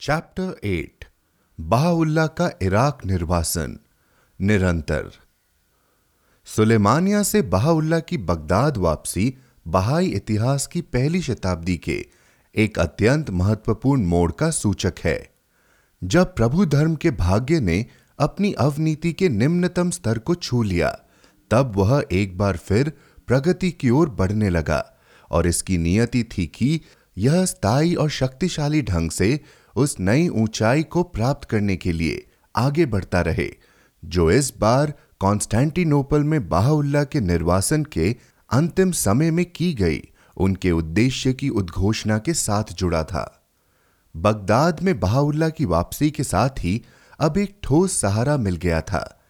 Chapter eight Baha'u'llah का Iraq निर्वासन निरंतर सुलेमानिया से बहाउल्ला की बगदाद वापसी बहाई इतिहास की पहली शताब्दी के एक अत्यंत महत्वपूर्ण मोड़ का सूचक है। जब प्रभु धर्म के भाग्य ने अपनी अवनीति के निम्नतम स्तर को छू लिया, तब वह एक बार फिर प्रगति की ओर बढ़ने लगा और इसकी नियति थी कि यह स्थायी और शक्तिशाली ढंग से उस नई ऊंचाई को प्राप्त करने के लिए आगे बढ़ता रहे, जो इस बार कॉन्स्टेंटिनोपल में बाहुल्ला के निर्वासन के अंतिम समय में की गई उनके उद्देश्य की उद्घोषणा के साथ जुड़ा था। बगदाद में बहाउल्ला की वापसी के साथ ही अब एक ठोस सहारा मिल गया था।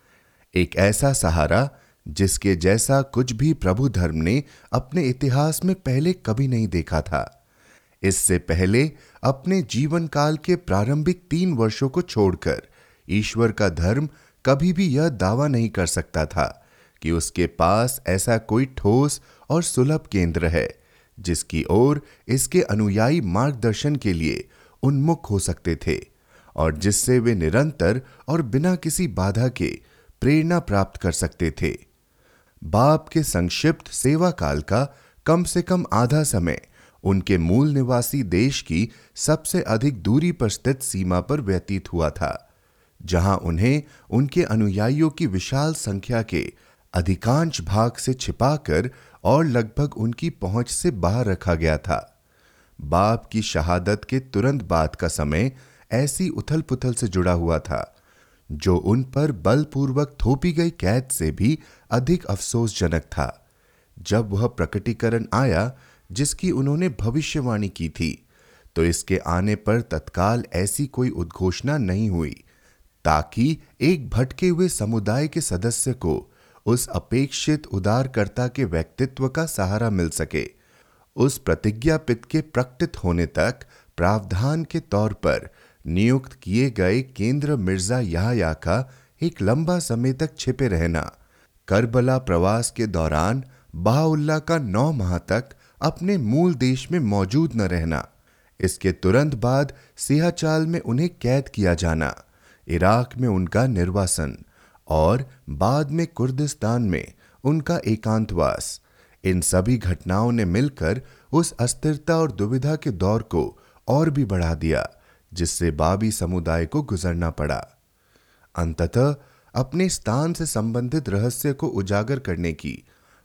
एक ऐसा सहारा जिसके जैसा कुछ भी प्रभु धर्म ने अपने इतिहास में पहले कभी नहीं देखा था। इससे पहले अपने जीवन काल के प्रारंभिक तीन वर्षों को छोड़कर। ईश्वर का धर्म कभी भी यह दावा नहीं कर सकता था कि उसके पास ऐसा कोई ठोस और सुलभ केंद्र है, जिसकी ओर इसके अनुयायी मार्गदर्शन के लिए उन्मुख हो सकते थे, और जिससे वे निरंतर और बिना किसी बाधा के प्रेरणा प्राप्त कर सकते थे। बाप के संक्षिप्त सेवा काल का कम से कम आधा समय उनके मूल निवासी देश की सबसे अधिक दूरी पर स्थित सीमा पर व्यतीत हुआ था, जहाँ उन्हें उनके अनुयायियों की विशाल संख्या के अधिकांश भाग से छिपाकर और लगभग उनकी पहुँच से बाहर रखा गया था। बाप की शहादत के तुरंत बाद का समय ऐसी उथल पुथल से जुड़ा हुआ था, जो उन पर बलपूर्वक थोपी गई कैद से भी अधिक अफसोसजनक था। जब वह प्रकटीकरण आया जिसकी उन्होंने भविष्यवाणी की थी। तो इसके आने पर तत्काल ऐसी कोई उद्घोषणा नहीं हुई, ताकि एक भटके हुए समुदाय के सदस्य को उस अपेक्षित उदारकर्ता के व्यक्तित्व का सहारा मिल सके। उस प्रतिज्ञापित के प्रकटित होने तक प्रावधान के तौर पर नियुक्त किए गए केंद्र मिर्ज़ा याहया का एक लंबा समय तक छिपे रहना, करबला प्रवास के दौरान बाउल्ला का नौ माह तक अपने मूल देश में मौजूद न रहना। इसके तुरंत बाद सियाचाल में उन्हें कैद किया जाना, इराक में उनका निर्वासन और बाद में कुर्दिस्तान में उनका एकांतवास। इन सभी घटनाओं ने मिलकर उस अस्थिरता और दुविधा के दौर को और भी बढ़ा दिया, जिससे बाबी समुदाय को गुजरना पड़ा। अंततः अपने स्थान से संबंधित रहस्य को उजागर करने की,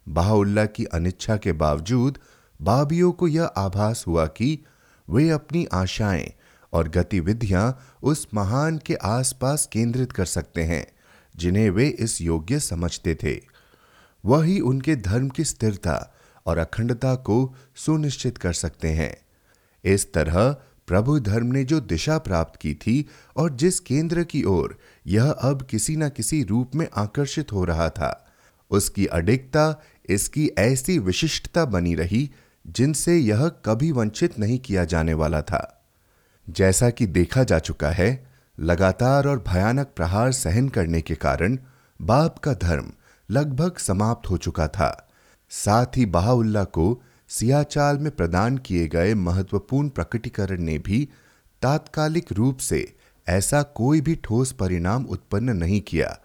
बाहुल्ला की अनिच्छा के बावजूद बाबियों को यह आभास हुआ कि वे अपनी आशाएँ और गतिविधियाँ उस महान के आसपास केंद्रित कर सकते हैं, जिन्हें वे इस योग्य समझते थे। वही उनके धर्म की स्थिरता और अखंडता को सुनिश्चित कर सकते हैं। इस तरह प्रभु धर्म ने जो दिशा प्राप्त की थी और जिस केंद्र की ओर यह अब किसी न किसी रूप में आकर्षित हो रहा था, उसकी अडिकता इसकी ऐसी विशिष्टता बनी रही जिनसे यह कभी वंचित नहीं किया जाने वाला था। जैसा कि देखा जा चुका है, लगातार और भयानक प्रहार सहन करने के कारण बाप का धर्म लगभग समाप्त हो चुका था। साथ ही बहाउल्ला को सियाचाल में प्रदान किए गए महत्वपूर्ण प्रकटीकरण ने भी तात्कालिक रूप से ऐसा कोई भी ठोस परिणाम उत्पन्न नहीं किया,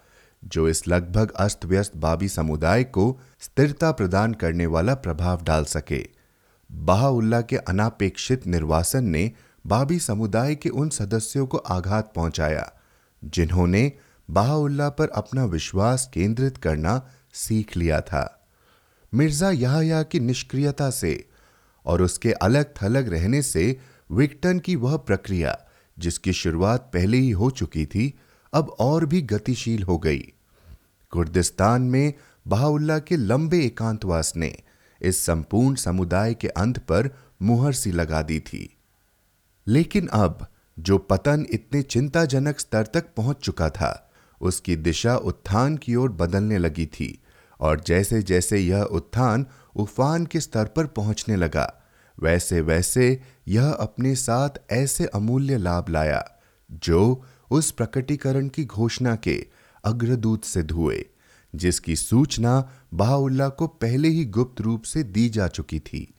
जो इस लगभग अस्त व्यस्त बाबी समुदाय को स्थिरता प्रदान करने वाला प्रभाव डाल सके। बहाउल्ला के अनापेक्षित निर्वासन ने बाबी समुदाय के उन सदस्यों को आघात पहुँचाया, जिन्होंने बहाउल्ला पर अपना विश्वास केंद्रित करना सीख लिया था। मिर्ज़ा यहाया की निष्क्रियता से और उसके अलग थलग रहने से विक्टन की वह प्रक्रिया, जिसकी शुरुआत पहले ही हो चुकी थी, अब और भी गतिशील हो गई। कुर्दिस्तान में बहाउल्ला के लंबे एकांतवास ने इस संपूर्ण समुदाय के अंत पर मुहर सी लगा दी थी। लेकिन अब, जो पतन इतने चिंताजनक स्तर तक पहुँच चुका था, उसकी दिशा उत्थान की ओर बदलने लगी थी और जैसे जैसे यह उत्थान उफान के स्तर पर पहुँचने लगा वैसे वैसे यह अपने साथ ऐसे अमूल्य लाभ लाया, जो उस प्रकटीकरण की घोषणा के अग्रदूत सिद्ध हुए। जिसकी सूचना बहाउल्ला को पहले ही गुप्त रूप से दी जा चुकी थी।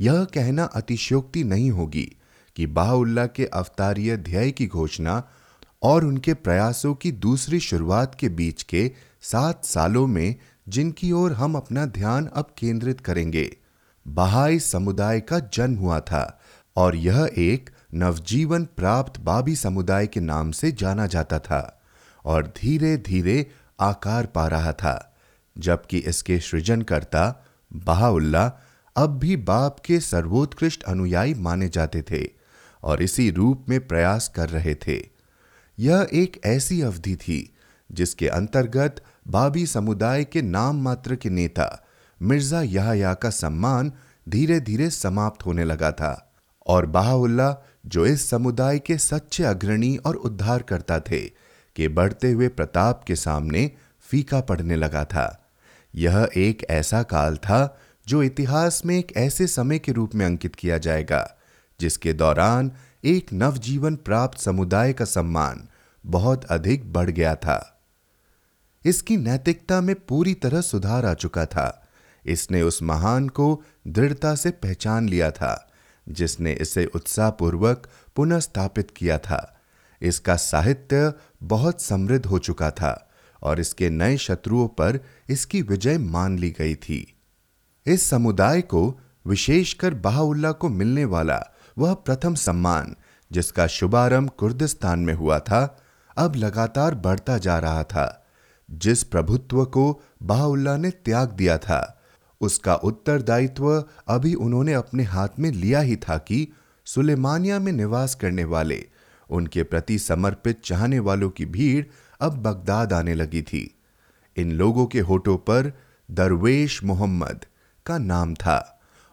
यह कहना अतिशयोक्ति नहीं होगी कि बाहुल्ला के अवतारीय ध्येय की घोषणा और उनके प्रयासों की दूसरी शुरुआत के बीच के सात सालों में जिनकी ओर हम अपना ध्यान अब केंद्रित करेंगे, बहाई समुदाय का जन्म हुआ था और यह एक नवजीवन प्राप्त बाबी समुदाय के नाम से जाना जाता था और धीरे धीरे आकार पा रहा था, जबकि इसके सृजनकर्ता बहाउल्ला अब भी बाप के सर्वोत्कृष्ट अनुयायी माने जाते थे और इसी रूप में प्रयास कर रहे थे। यह एक ऐसी अवधि थी, जिसके अंतर्गत बाबी समुदाय के नाम मात्र के नेता मिर्ज़ा याहया का सम्मान धीरे धीरे समाप्त होने लगा था और बाहुल्ला जो इस समुदाय के सच्चे अग्रणी और उद्धार करता थे के बढ़ते हुए प्रताप के सामने फीका पड़ने लगा था। यह एक ऐसा काल था जो इतिहास में एक ऐसे समय के रूप में अंकित किया जाएगा, जिसके दौरान एक नवजीवन प्राप्त समुदाय का सम्मान बहुत अधिक बढ़ गया था। इसकी नैतिकता में पूरी तरह सुधार आ चुका था। इसने उस महान को दृढ़ता से पहचान लिया था, जिसने इसे उत्साहपूर्वक पुनः स्थापित किया था। इसका साहित्य बहुत समृद्ध हो चुका था और इसके नए शत्रुओं पर इसकी विजय मान ली गई थी। इस समुदाय को विशेषकर बाहुल्ला को मिलने वाला वह प्रथम सम्मान, जिसका शुभारंभ कुर्दिस्तान में हुआ था, अब लगातार बढ़ता जा रहा था। जिस प्रभुत्व को बाहुल्ला ने त्याग दिया था, उसका उत्तरदायित्व अभी उन्होंने अपने हाथ में लिया ही था कि सुलेमानिया में निवास करने वाले उनके प्रति समर्पित चाहने वालों की भीड़ अब बगदाद आने लगी थी। इन लोगों के होठों पर दरवेश मोहम्मद का नाम था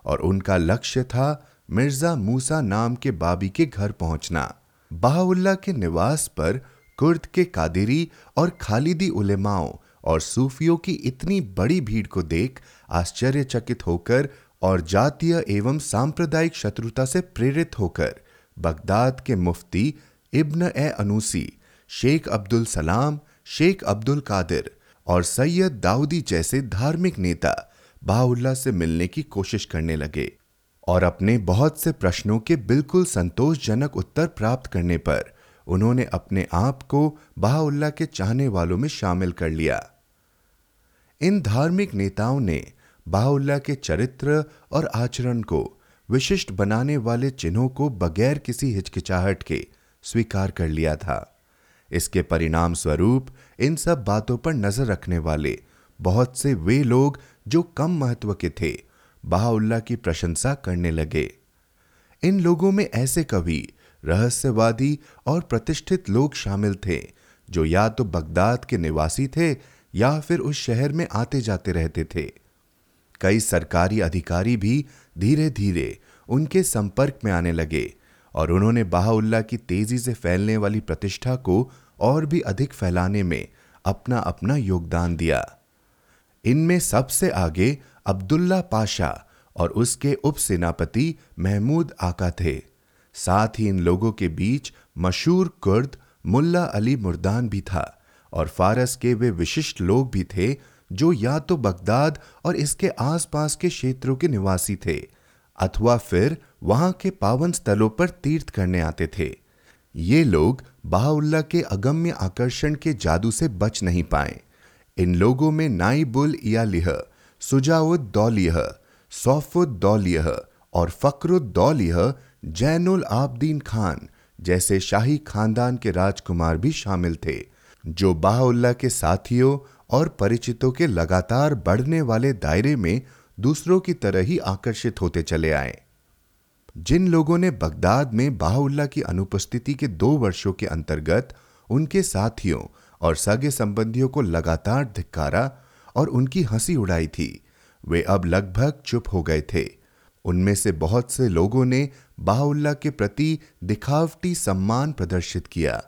और उनका लक्ष्य था मिर्ज़ा मूसा नाम के बाबी के घर पहुँचना। बाहुल्ला के निवास पर कुर्द के कादिरी और खालिदी उलेमाओं और सूफियों की इतनी बड़ी भीड़ को देख आश्चर्यचकित होकर और जातीय एवं सांप्रदायिक शत्रुता से प्रेरित होकर बगदाद के मुफ्ती इब्न ए अनूसी, शेख अब्दुल सलाम, शेख अब्दुल कादिर और सैयद दाऊदी जैसे धार्मिक नेता बाहुल्ला से मिलने की कोशिश करने लगे और अपने बहुत से प्रश्नों के बिल्कुल संतोषजनक उत्तर प्राप्त करने पर उन्होंने अपने आप को बाहुल्ला के चाहने वालों में शामिल कर लिया। इन धार्मिक नेताओं ने बाहुल्ला के चरित्र और आचरण को विशिष्ट बनाने वाले चिन्हों को बगैर किसी हिचकिचाहट के स्वीकार कर लिया था। इसके परिणाम स्वरूप इन सब बातों पर नज़र रखने वाले बहुत से वे लोग जो कम महत्व के थे बाहुल्ला की प्रशंसा करने लगे। इन लोगों में ऐसे कवि, रहस्यवादी और प्रतिष्ठित लोग शामिल थे, जो या तो बगदाद के निवासी थे या फिर उस शहर में आते जाते रहते थे। कई सरकारी अधिकारी भी धीरे धीरे उनके संपर्क में आने लगे और उन्होंने बाहुल्ला की तेज़ी से फैलने वाली प्रतिष्ठा को और भी अधिक फैलाने में अपना अपना योगदान दिया। इनमें सबसे आगे अब्दुल्ला पाशा और उसके उपसेनापति महमूद आका थे। साथ ही इन लोगों के बीच मशहूर कुर्द मुल्ला अली मुर्दान भी था और फारस के वे विशिष्ट लोग भी थे जो या तो बगदाद और इसके आसपास के क्षेत्रों के निवासी थे, अथवा फिर वहाँ के पावन स्थलों पर तीर्थ करने आते थे। ये लोग बाहुल्ला के अगम्य आकर्षण के जादू से बच नहीं पाए। इन लोगों में नाइबुल इयालिह सुजाउद्दौलियह सौफुद्दौलियह और फक्रुद्दौलियह जैनुल आबदीन खान जैसे शाही खानदान के राजकुमार भी शामिल थे, जो बाहुल्ला के साथियों और परिचितों के लगातार बढ़ने वाले दायरे में दूसरों की तरह ही आकर्षित होते चले आए। जिन लोगों ने बगदाद में बाहुल्ला की अनुपस्थिति के दो वर्षों के अंतर्गत उनके साथियों और सगे संबंधियों को लगातार धिक्कारा और उनकी हँसी उड़ाई थी, वे अब लगभग चुप हो गए थे। उनमें से बहुत से लोगों ने बाहुल्ला के प्रति दिखावटी सम्मान प्रदर्शित किया।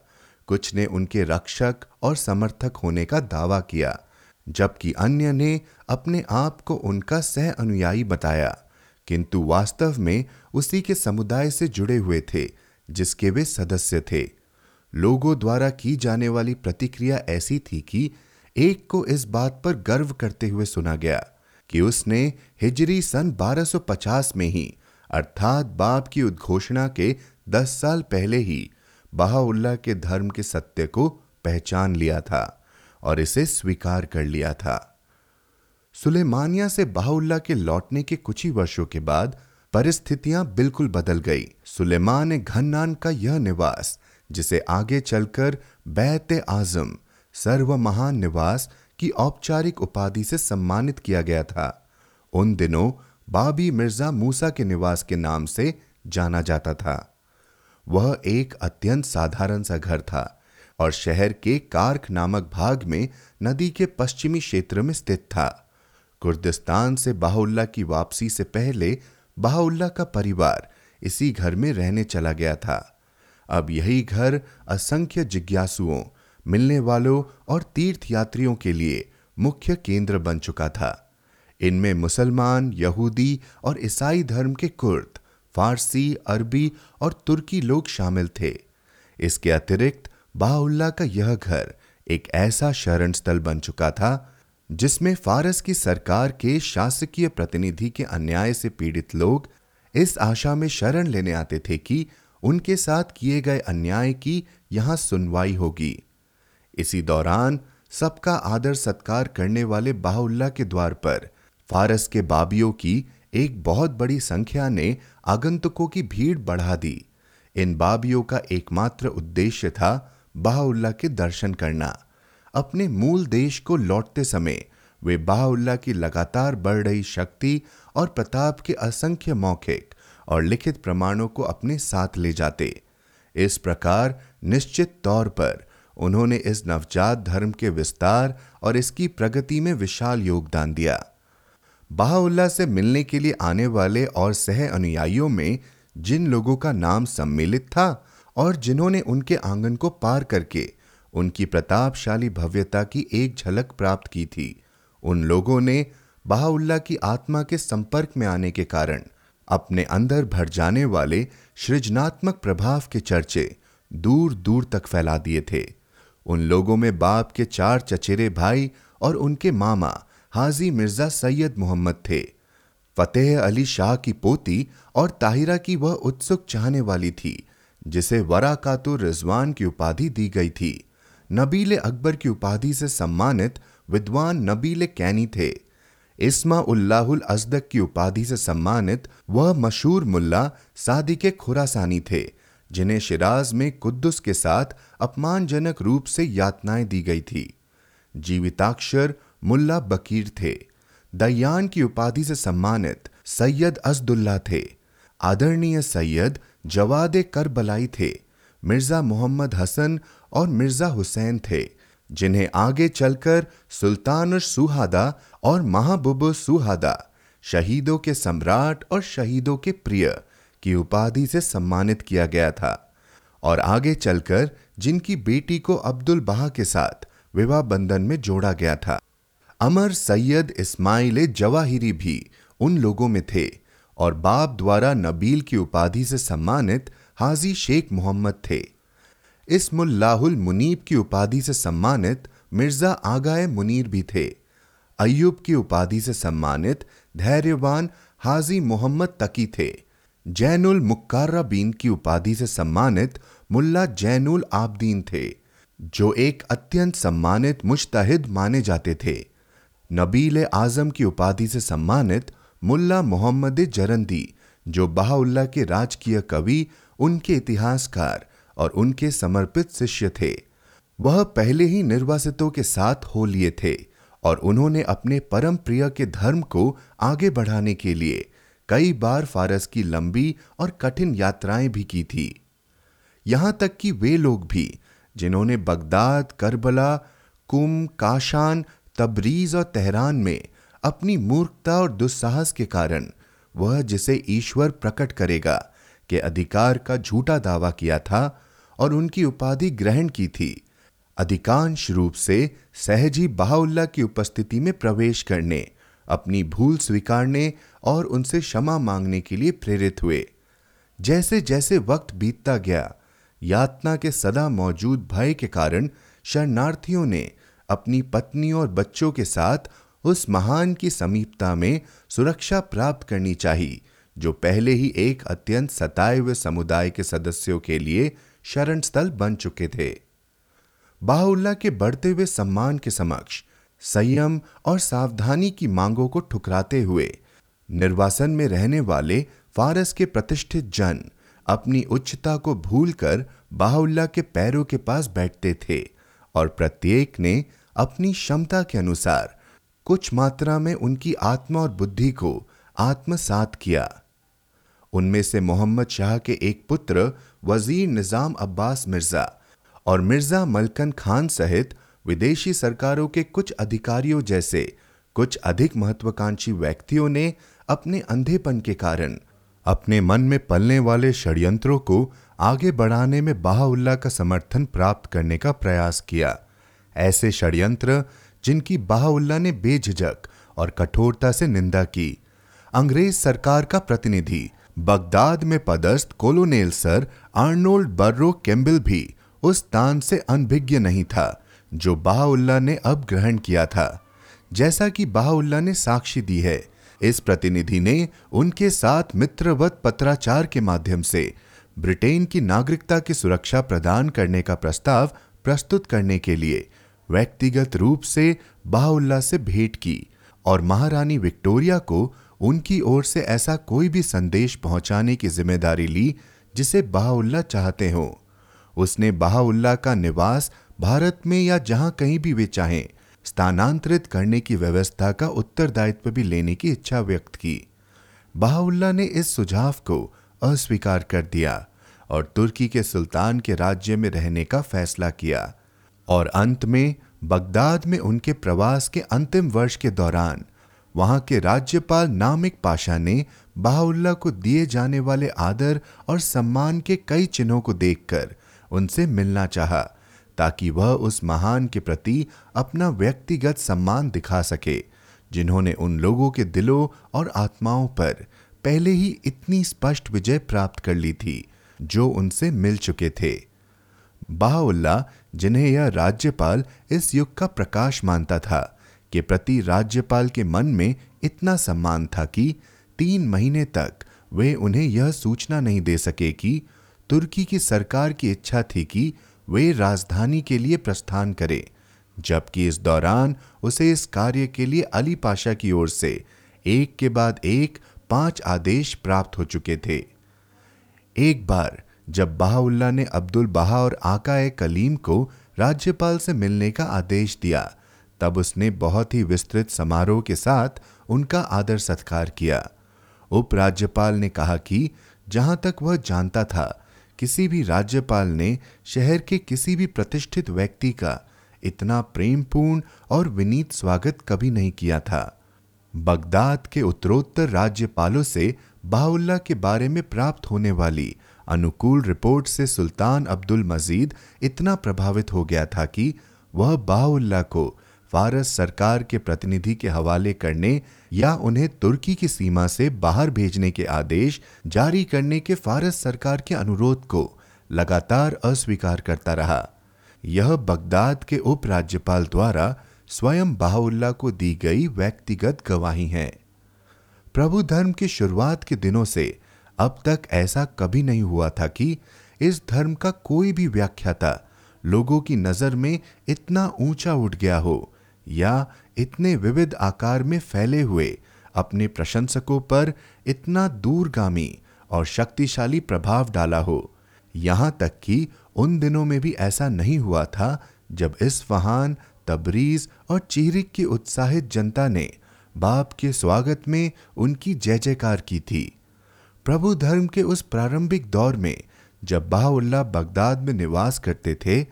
कुछ ने उनके रक्षक और समर्थक होने का दावा किया, जबकि अन्य ने अपने आप को उनका सह अनुयायी बताया। किंतु वास्तव में उसी के समुदाय से जुड़े हुए थे, जिसके वे सदस्य थे। लोगों द्वारा की जाने वाली प्रतिक्रिया ऐसी थी कि एक को इस बात पर गर्व करते हुए सुना गया कि उसने हिजरी सन 1250 में ही, अर्थात बाप की उद्घोषणा के दस साल पहले ही बहाउल्ला के धर्म के सत्य को पहचान लिया था और इसे स्वीकार कर लिया था। सुलेमानिया से बहाउल्ला के लौटने के कुछ ही वर्षों के बाद परिस्थितियाँ बिल्कुल बदल गई। सुलेमान घन्नान का यह निवास, जिसे आगे चलकर बैत आज़म सर्व महान निवास की औपचारिक उपाधि से सम्मानित किया गया था। उन दिनों बाबी मिर्ज़ा मूसा के निवास के नाम से जाना जाता था। वह एक अत्यंत साधारण सा घर था और शहर के कार्क नामक भाग में नदी के पश्चिमी क्षेत्र में स्थित था। कुर्दिस्तान से बाहुल्ला की वापसी से पहले बाहुल्ला का परिवार इसी घर में रहने चला गया था। अब यही घर असंख्य जिज्ञासुओं, मिलने वालों और तीर्थयात्रियों के लिए मुख्य केंद्र बन चुका था। इनमें मुसलमान, यहूदी और ईसाई धर्म के कुर्द फारसी, अरबी और तुर्की लोग शामिल थे। इसके अतिरिक्त बाउल्ला का यह घर एक ऐसा शरण स्थल बन चुका था, जिसमें फारस की सरकार के शासकीय प्रतिनिधि के अन्याय से पीड़ित लोग इस आशा में शरण लेने आते थे कि उनके साथ किए गए अन्याय की यहाँ सुनवाई होगी। इसी दौरान सबका आदर सत्कार करने वाले बाहुल्ला के द्वार पर फारस के बाबियों की एक बहुत बड़ी संख्या ने आगंतुकों की भीड़ बढ़ा दी। इन बाबियों का एकमात्र उद्देश्य था बाहुल्ला के दर्शन करना। अपने मूल देश को लौटते समय वे बाहुल्ला की लगातार बढ़ रही शक्ति और प्रताप के असंख्य मौखिक और लिखित प्रमाणों को अपने साथ ले जाते। इस प्रकार निश्चित तौर पर उन्होंने इस नवजात धर्म के विस्तार और इसकी प्रगति में विशाल योगदान दिया। बाहुल्ला से मिलने के लिए आने वाले और सह अनुयायियों में जिन लोगों का नाम सम्मिलित था और जिन्होंने उनके आँगन को पार करके उनकी प्रतापशाली भव्यता की एक झलक प्राप्त की थी, उन लोगों ने बाहुल्ला की आत्मा के संपर्क में आने के कारण अपने अंदर भर जाने वाले सृजनात्मक प्रभाव के चर्चे दूर दूर तक फैला दिए थे। उन लोगों में बाप के चार चचेरे भाई और उनके मामा हाजी मिर्ज़ा सैयद मोहम्मद थे। फतेह अली शाह की पोती और ताहिरा की वह उत्सुक चाहने वाली थी, जिसे वरा कातुर रिजवान की उपाधि दी गई थी। नबील अकबर की उपाधि से सम्मानित विद्वान नबील कैनी थे। इस्मा उल्लाहुल अजदक की उपाधि से सम्मानित वह मशहूर मुल्ला सादिक खुरासानी थे, जिन्हें शिराज में कुद्दुस के साथ अपमानजनक रूप से यातनाएँ दी गई थी। जीविताक्षर मुल्ला बकीर थे। दयान की उपाधि से सम्मानित सैयद अजदुल्ला थे। आदरणीय सैयद जवाद करबलाई थे। मिर्ज़ा मोहम्मद हसन और मिर्ज़ा हुसैन थे, जिन्हें आगे चलकर सुल्तान सुहादा और महबूब सुहादा शहीदों के सम्राट और शहीदों के प्रिय की उपाधि से सम्मानित किया गया था। और आगे चलकर जिनकी बेटी को अब्दुल बहा के साथ विवाह बंधन में जोड़ा गया था। अमर सैयद इस्माइल जवाहिरी भी उन लोगों में थे और बाप द्वारा नबील की उपाधि से सम्मानित हाजी शेख मोहम्मद थे। इसमुल्लाहुल मुनीब की उपाधि से सम्मानित मिर्ज़ा आगाए मुनीर भी थे। अयुब की उपाधि से सम्मानित धैर्यवान हाजी मोहम्मद तकी थे। जैनुल मुक्काराबीन की उपाधि से सम्मानित मुल्ला जैनुल आबदीन थे, जो एक अत्यंत सम्मानित मुश्तहिद माने जाते थे। नबील आज़म की उपाधि से सम्मानित मुल्ला मोहम्मद जरंदी, जो बहाउल्ला के राजकीय कवि, उनके इतिहासकार और उनके समर्पित शिष्य थे। वह पहले ही निर्वासितों के साथ हो लिए थे और उन्होंने अपने परम प्रिय के धर्म को आगे बढ़ाने के लिए कई बार फारस की लंबी और कठिन यात्राएँ भी की थी। यहाँ तक कि वे लोग भी, जिन्होंने बगदाद, करबला, कुम, काशान तबरीज और तेहरान में अपनी मूर्खता और दुस्साहस के कारण वह जिसे ईश्वर प्रकट करेगा के अधिकार का झूठा दावा किया था और उनकी उपाधि ग्रहण की थी, अधिकांश रूप से सहजी बहाउल्ला की उपस्थिति में प्रवेश करने, अपनी भूल स्वीकारने और उनसे क्षमा मांगने के लिए प्रेरित हुए। जैसे जैसे वक्त बीतता गया, यातना के सदा मौजूद भय के कारण शरणार्थियों ने अपनी पत्नी और बच्चों के साथ उस महान की समीपता में सुरक्षा प्राप्त करनी चाहिए, जो पहले ही एक अत्यंत सताए हुए समुदाय के सदस्यों के लिए शरण स्थल बन चुके थे। बाहुल्ला के बढ़ते हुए सम्मान के समक्ष संयम और सावधानी की मांगों को ठुकराते हुए निर्वासन में रहने वाले फारस के प्रतिष्ठित जन अपनी उच्चता को भूलकर बाहुल्ला के पैरों के पास बैठते थे और प्रत्येक ने अपनी क्षमता के अनुसार, कुछ मात्रा में उनकी आत्मा और बुद्धि को आत्मसात किया। उनमें से मोहम्मद शाह के एक पुत्र, वज़ीर निज़ाम अब्बास मिर्ज़ा और मिर्ज़ा मलकन खान सहित विदेशी सरकारों के कुछ अधिकारियों जैसे कुछ अधिक महत्वाकांक्षी व्यक्तियों ने अपने अंधेपन के कारण अपने मन में पलने वाले षड्यंत्रों को आगे बढ़ाने में बाहुल्ला का समर्थन प्राप्त करने का प्रयास किया। ऐसे षड्यंत्र जिनकी बाहुल्ला ने बेझिझक और कठोरता से निंदा की। अंग्रेज़ सरकार का प्रतिनिधि, बगदाद में पदस्थ colonel sir Arnold Barrow Campbell भी उस दान से अनभिज्ञ नहीं था, जो बाहुल्ला ने अब ग्रहण किया था। जैसा कि बाहुल्ला ने साक्षी दी है, इस प्रतिनिधि ने उनके साथ मित्रवत पत्राचार के माध्यम से ब्रिटेन की नागरिकता की सुरक्षा प्रदान करने का प्रस्ताव प्रस्तुत करने के लिए व्यक्तिगत रूप से बाहुल्ला से भेंट की और महारानी विक्टोरिया को उनकी ओर से ऐसा कोई भी संदेश पहुँचाने की ज़िम्मेदारी ली जिसे बाहुल्ला चाहते हो। उसने बाहुल्ला का निवास भारत में या जहाँ कहीं भी वे चाहें, स्थानांतरित करने की व्यवस्था का उत्तरदायित्व भी लेने की इच्छा व्यक्त की। बाहुल्ला ने इस सुझाव को अस्वीकार कर दिया और तुर्की के सुल्तान के राज्य में रहने का फैसला किया। और अंत में बगदाद में उनके प्रवास के अंतिम वर्ष के दौरान, वहाँ के राज्यपाल नामिक पाशा ने बाहुल्ला को दिए जाने वाले आदर और सम्मान के कई चिन्हों को देखकर उनसे मिलना चाहा, ताकि वह उस महान के प्रति अपना व्यक्तिगत सम्मान दिखा सके, जिन्होंने उन लोगों के दिलों और आत्माओं पर पहले ही इतनी स्पष्ट विजय प्राप्त कर ली थी, जो उनसे मिल चुके थे। बाहुल्ला जिन्हें यह राज्यपाल इस युग का प्रकाश मानता था, के प्रति राज्यपाल के मन में इतना सम्मान था कि तीन महीने तक वे उन्हें यह सूचना नहीं दे सके कि तुर्की की सरकार की इच्छा थी कि वे राजधानी के लिए प्रस्थान करें, जबकि इस दौरान उसे इस कार्य के लिए अली पाशा की ओर से एक के बाद एक पाँच आदेश प्राप्त हो चुके थे। एक बार जब बाहुल्ला ने अब्दुल बहा और आका कलीम को राज्यपाल से मिलने का आदेश दिया, तब उसने बहुत ही विस्तृत समारोह के साथ उनका आदर सत्कार किया। उपराज्यपाल ने कहा कि जहाँ तक वह जानता था, किसी भी राज्यपाल ने शहर के किसी भी प्रतिष्ठित व्यक्ति का इतना प्रेमपूर्ण और विनीत स्वागत कभी नहीं किया था। बगदाद के उत्तरोत्तर राज्यपालों से बाहुल्ला के बारे में प्राप्त होने वाली अनुकूल रिपोर्ट से सुल्तान अब्दुल मजीद इतना प्रभावित हो गया था कि वह बाहुल्ला को फारस सरकार के प्रतिनिधि के हवाले करने या उन्हें तुर्की की सीमा से बाहर भेजने के आदेश जारी करने के फारस सरकार के अनुरोध को लगातार अस्वीकार करता रहा। यह बगदाद के उपराज्यपाल द्वारा स्वयं बाहुल्ला को दी गई व्यक्तिगत गवाही है। प्रभु धर्म की शुरुआत के दिनों से अब तक ऐसा कभी नहीं हुआ था कि इस धर्म का कोई भी व्याख्याता लोगों की नज़र में इतना ऊँचा उठ गया हो या इतने विविध आकार में फैले हुए, अपने प्रशंसकों पर इतना दूरगामी और शक्तिशाली प्रभाव डाला हो। यहाँ तक कि उन दिनों में भी ऐसा नहीं हुआ था जब इस फहान तबरीज और चीरिक की उत्साहित जनता ने बाप के स्वागत में उनकी जय जयकार की थी। प्रभु धर्म के उस प्रारंभिक दौर में जब बाहुल्ला बगदाद में निवास करते थे,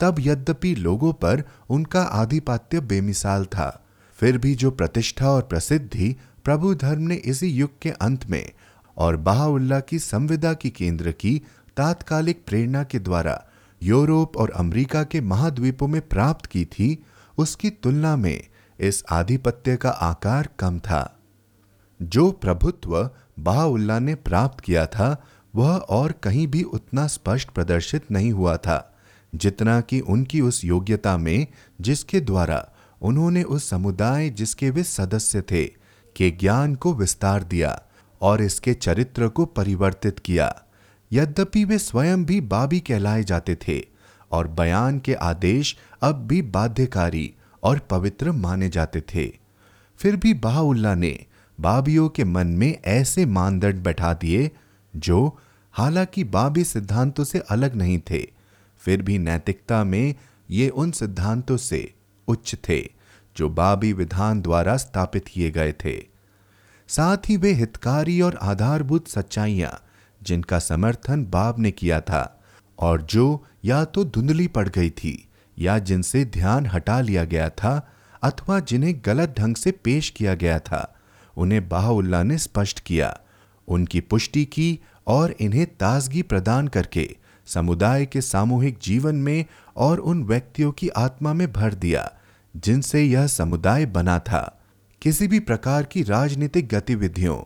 तब यद्यपि लोगों पर उनका आधिपत्य बेमिसाल था। फिर भी जो प्रतिष्ठा और प्रसिद्धि प्रभु धर्म ने इसी युग के अंत में और बाहुल्ला की संविदा की केंद्र की तात्कालिक प्रेरणा के द्वारा यूरोप और अमेरिका के महाद्वीपों में प्राप्त की थी, उसकी तुलना में इस आधिपत्य का आकार कम था। जो प्रभुत्व बाहुल्ला ने प्राप्त किया था, वह और कहीं भी उतना स्पष्ट प्रदर्शित नहीं हुआ था, जितना कि उनकी उस योग्यता में, जिसके द्वारा उन्होंने उस समुदाय जिसके वे सदस्य थे, के ज्ञान को विस्तार दिया और इसके चरित्र को परिवर्तित किया। यद्यपि वे स्वयं भी बाबी कहलाए जाते थे और बयान के आदेश अब भी बाध्यकारी और पवित्र माने जाते थे। फिर भी बाहुल्ला ने बाबियों के मन में ऐसे मानदंड बैठा दिए, जो हालाँकि बाबी सिद्धांतों से अलग नहीं थे, फिर भी नैतिकता में ये उन सिद्धांतों से उच्च थे, जो बाबी विधान द्वारा स्थापित किए गए थे। साथ ही वे हितकारी और आधारभूत सच्चाइयाँ, जिनका समर्थन बाब ने किया था, और जो या तो धुंधली पड़ गई थी, या जिनसे ध्यान हटा लिया गया था, अथवा जिन्हें गलत ढंग से पेश किया गया था। उन्हें बाहुल्ला ने स्पष्ट किया। उनकी पुष्टि की और इन्हें ताजगी प्रदान करके समुदाय के सामूहिक जीवन में और उन व्यक्तियों की आत्मा में भर दिया, जिनसे यह समुदाय बना था। किसी भी प्रकार की राजनीतिक गतिविधियों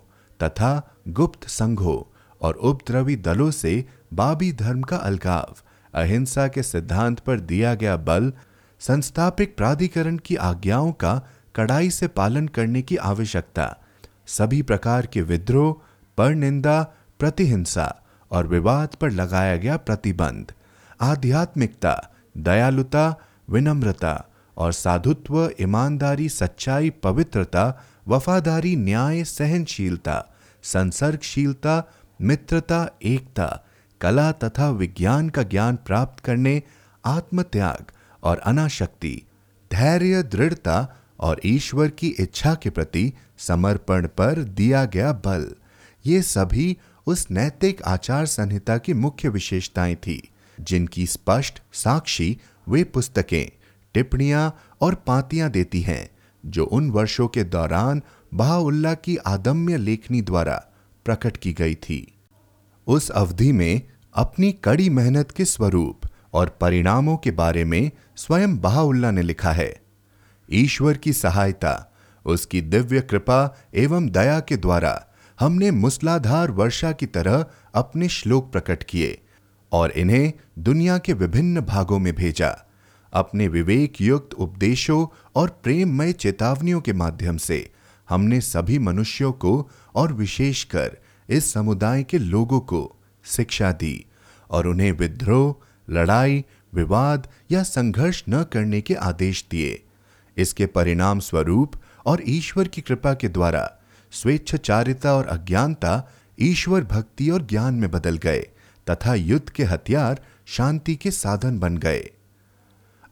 तथा गुप्त संघों और उपद्रवी दलों से बाबी धर्म का अलगाव, अहिंसा के सिद्धांत पर दिया गया बल, संस्थापिक प्राधिकरण की आज्ञाओं का कड़ाई से पालन करने की आवश्यकता। सभी प्रकार के विद्रोह पर निंदा प्रतिहिंसा और विवाद पर लगाया गया प्रतिबंध, आध्यात्मिकता, दयालुता, विनम्रता और साधुत्व, ईमानदारी, सच्चाई, पवित्रता, वफादारी, न्याय, सहनशीलता, संसर्गशीलता, मित्रता, एकता, कला तथा विज्ञान का ज्ञान प्राप्त करने, आत्मत्याग और अनाशक्ति, धैर्य, दृढ़ता और ईश्वर की इच्छा के प्रति समर्पण पर दिया गया बल। ये सभी उस नैतिक आचार संहिता की मुख्य विशेषताएँ थी, जिनकी स्पष्ट साक्षी वे पुस्तकें, टिप्पणियाँ और पातियाँ देती हैं, जो उन वर्षों के दौरान बहाउल्ला की आदम्य लेखनी द्वारा प्रकट की गई थी। उस अवधि में अपनी कड़ी मेहनत के स्वरूप और परिणामों के बारे में स्वयं बहाउल्ला ने लिखा है। ईश्वर की सहायता, उसकी दिव्य कृपा एवं दया के द्वारा हमने मूसलाधार वर्षा की तरह अपने श्लोक प्रकट किए और इन्हें दुनिया के विभिन्न भागों में भेजा, अपने विवेक युक्त उपदेशों और प्रेममय चेतावनियों के माध्यम से हमने सभी मनुष्यों को और विशेषकर इस समुदाय के लोगों को शिक्षा दी और उन्हें विद्रोह, लड़ाई, विवाद या संघर्ष न करने के आदेश दिए। इसके परिणाम स्वरूप और ईश्वर की कृपा के द्वारा स्वेच्छाचारिता और अज्ञानता ईश्वर भक्ति और ज्ञान में बदल गए, तथा युद्ध के हथियार शांति के साधन बन गए।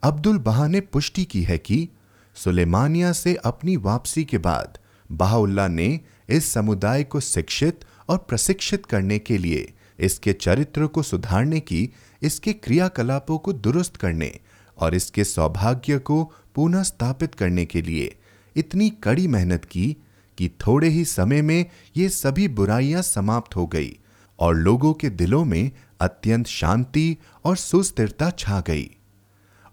अब्दुल बहा ने पुष्टि की है कि सुलेमानिया से अपनी वापसी के बाद बहाउल्ला ने इस समुदाय को शिक्षित और प्रशिक्षित करने के लिए इसके चरित्र को सुधारने की, इसके क्रियाकलापों को दुरुस्त करने और इसके सौभाग्य को पुनः स्थापित करने के लिए इतनी कड़ी मेहनत की कि थोड़े ही समय में ये सभी बुराइयाँ समाप्त हो गई और लोगों के दिलों में अत्यंत शांति और सुस्थिरता छा गई।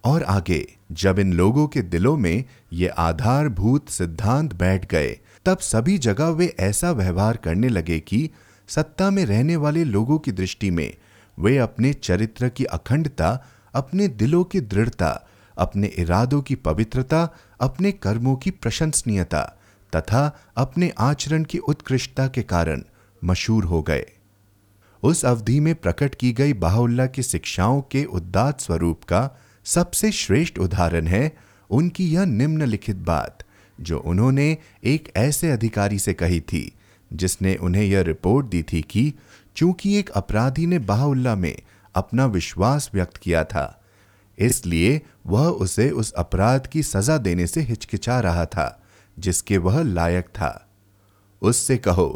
और आगे, जब इन लोगों के दिलों में ये आधारभूत सिद्धांत बैठ गए, तब सभी जगह वे ऐसा व्यवहार करने लगे कि सत्ता में रहने वाले लोगों की दृष्टि में वे अपने चरित्र की अखंडता, अपने दिलों की दृढ़ता अपने इरादों की पवित्रता, अपने कर्मों की प्रशंसनीयता तथा अपने आचरण की उत्कृष्टता के कारण मशहूर हो गए। उस अवधि में प्रकट की गई बाहुल्ला की शिक्षाओं के उद्दात स्वरूप का सबसे श्रेष्ठ उदाहरण है उनकी यह निम्नलिखित बात, जो उन्होंने एक ऐसे अधिकारी से कही थी, जिसने उन्हें यह रिपोर्ट दी थी कि चूँकि एक अपराधी ने बाहुल्ला में अपना विश्वास व्यक्त किया था इसलिए वह उसे उस अपराध की सजा देने से हिचकिचा रहा था, जिसके वह लायक था। उससे कहो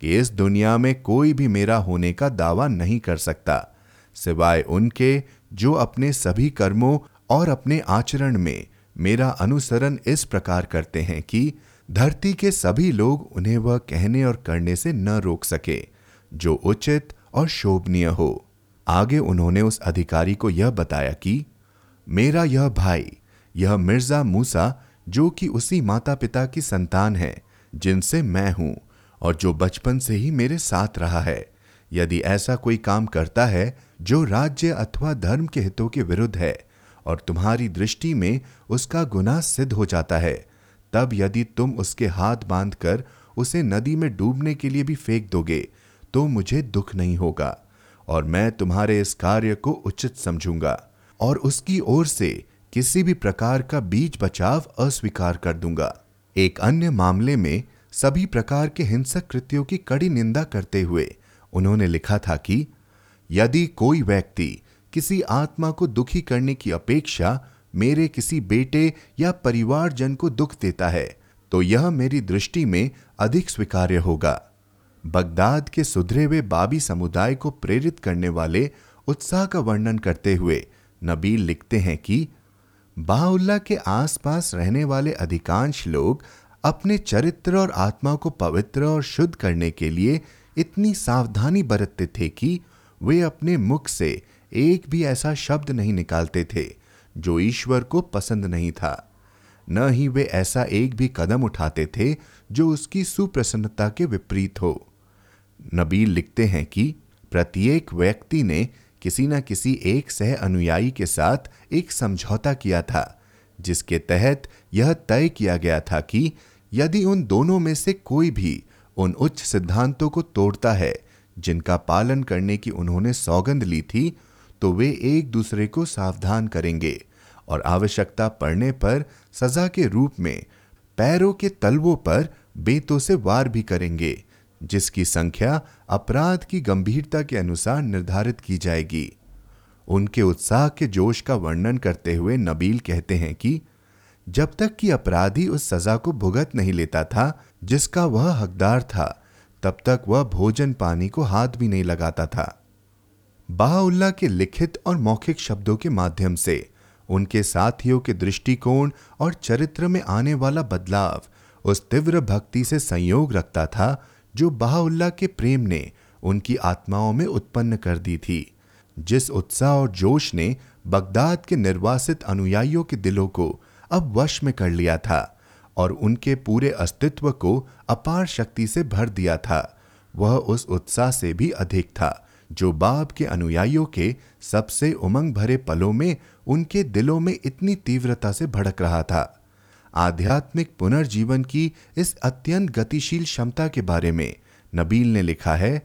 कि इस दुनिया में कोई भी मेरा होने का दावा नहीं कर सकता, सिवाय उनके जो अपने सभी कर्मों और अपने आचरण में मेरा अनुसरण इस प्रकार करते हैं कि धरती के सभी लोग उन्हें वह कहने और करने से न रोक सके, जो उचित और शोभनीय हो। आगे उन्होंने उस अधिकारी को यह बताया कि मेरा यह भाई, यह मिर्ज़ा मूसा, जो कि उसी माता पिता की संतान है, जिनसे मैं हूँ, और जो बचपन से ही मेरे साथ रहा है। यदि ऐसा कोई काम करता है, जो राज्य अथवा धर्म के हितों के विरुद्ध है, और तुम्हारी दृष्टि में उसका गुनाह सिद्ध हो जाता है, तब यदि तुम उसके हाथ बांधकर उसे नदी में डूबने के लिए भी फेंक दोगे तो मुझे दुख नहीं होगा, और मैं तुम्हारे इस कार्य को उचित समझूँगा। और उसकी ओर से किसी भी प्रकार का बीज बचाव अस्वीकार कर दूँगा। एक अन्य मामले में सभी प्रकार के हिंसक कृत्यों की कड़ी निंदा करते हुए उन्होंने लिखा था कि, यदि कोई व्यक्ति किसी आत्मा को दुखी करने की अपेक्षा मेरे किसी बेटे या परिवारजन को दुख देता है तो यह मेरी दृष्टि में अधिक स्वीकार्य होगा। बगदाद के सुधरे हुए बाबी समुदाय को प्रेरित करने वाले उत्साह का वर्णन करते हुए नबील लिखते हैं कि, बाउल्ला के आसपास रहने वाले अधिकांश लोग अपने चरित्र और आत्मा को पवित्र और शुद्ध करने के लिए इतनी सावधानी बरतते थे कि वे अपने मुख से एक भी ऐसा शब्द नहीं निकालते थे, जो ईश्वर को पसंद नहीं था। न ही वे ऐसा एक भी कदम उठाते थे, जो उसकी सुप्रसन्नता के विपरीत हो। नबील लिखते हैं कि, प्रत्येक व्यक्ति ने किसी न किसी एक सह अनुयायी के साथ एक समझौता किया था, जिसके तहत यह तय किया गया था कि यदि उन दोनों में से कोई भी उन उच्च सिद्धांतों को तोड़ता है, जिनका पालन करने की उन्होंने सौगंध ली थी तो वे एक दूसरे को सावधान करेंगे और आवश्यकता पड़ने पर सजा के रूप में पैरों के तलवों पर बेतों से वार भी करेंगे। जिसकी संख्या अपराध की गंभीरता के अनुसार निर्धारित की जाएगी। उनके उत्साह के जोश का वर्णन करते हुए नबील कहते हैं कि, जब तक कि अपराधी उस सजा को भुगत नहीं लेता था, जिसका वह हकदार था, तब तक वह भोजन पानी को हाथ भी नहीं लगाता था। बाउल्ला के लिखित और मौखिक शब्दों के माध्यम से, उनके साथियों के दृष्टिकोण और चरित्र में आने वाला बदलाव उस तीव्र भक्ति से संयोग रखता था जो बहाउल्ला के प्रेम ने उनकी आत्माओं में उत्पन्न कर दी थी। जिस उत्साह और जोश ने बगदाद के निर्वासित अनुयायियों के दिलों को अब वश में कर लिया था और उनके पूरे अस्तित्व को अपार शक्ति से भर दिया था, वह उस उत्साह से भी अधिक था जो बाब के अनुयायियों के सबसे उमंग भरे पलों में उनके दिलों में इतनी तीव्रता से भड़क रहा था। आध्यात्मिक पुनर्जीवन की इस अत्यंत गतिशील क्षमता के बारे में नबील ने लिखा है,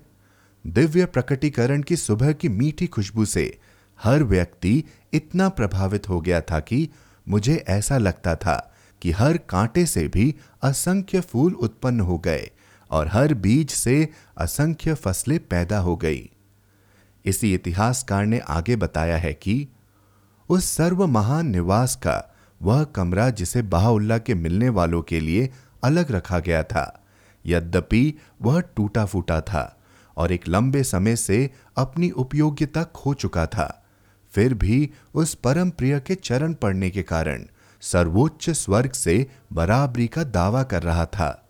दिव्य प्रकटीकरण की सुबह की मीठी खुशबू से हर व्यक्ति इतना प्रभावित हो गया था कि मुझे ऐसा लगता था कि हर कांटे से भी असंख्य फूल उत्पन्न हो गए और हर बीज से असंख्य फ़सलें पैदा हो गई। इसी इतिहासकार ने आगे बताया है कि उस सर्व महान निवास का वह कमरा जिसे बहाउल्ला के मिलने वालों के लिए अलग रखा गया था। यद्यपि वह टूटा फूटा था और एक लंबे समय से अपनी उपयोगिता खो चुका था, फिर भी उस परम प्रिय के चरण पड़ने के कारण सर्वोच्च स्वर्ग से बराबरी का दावा कर रहा था।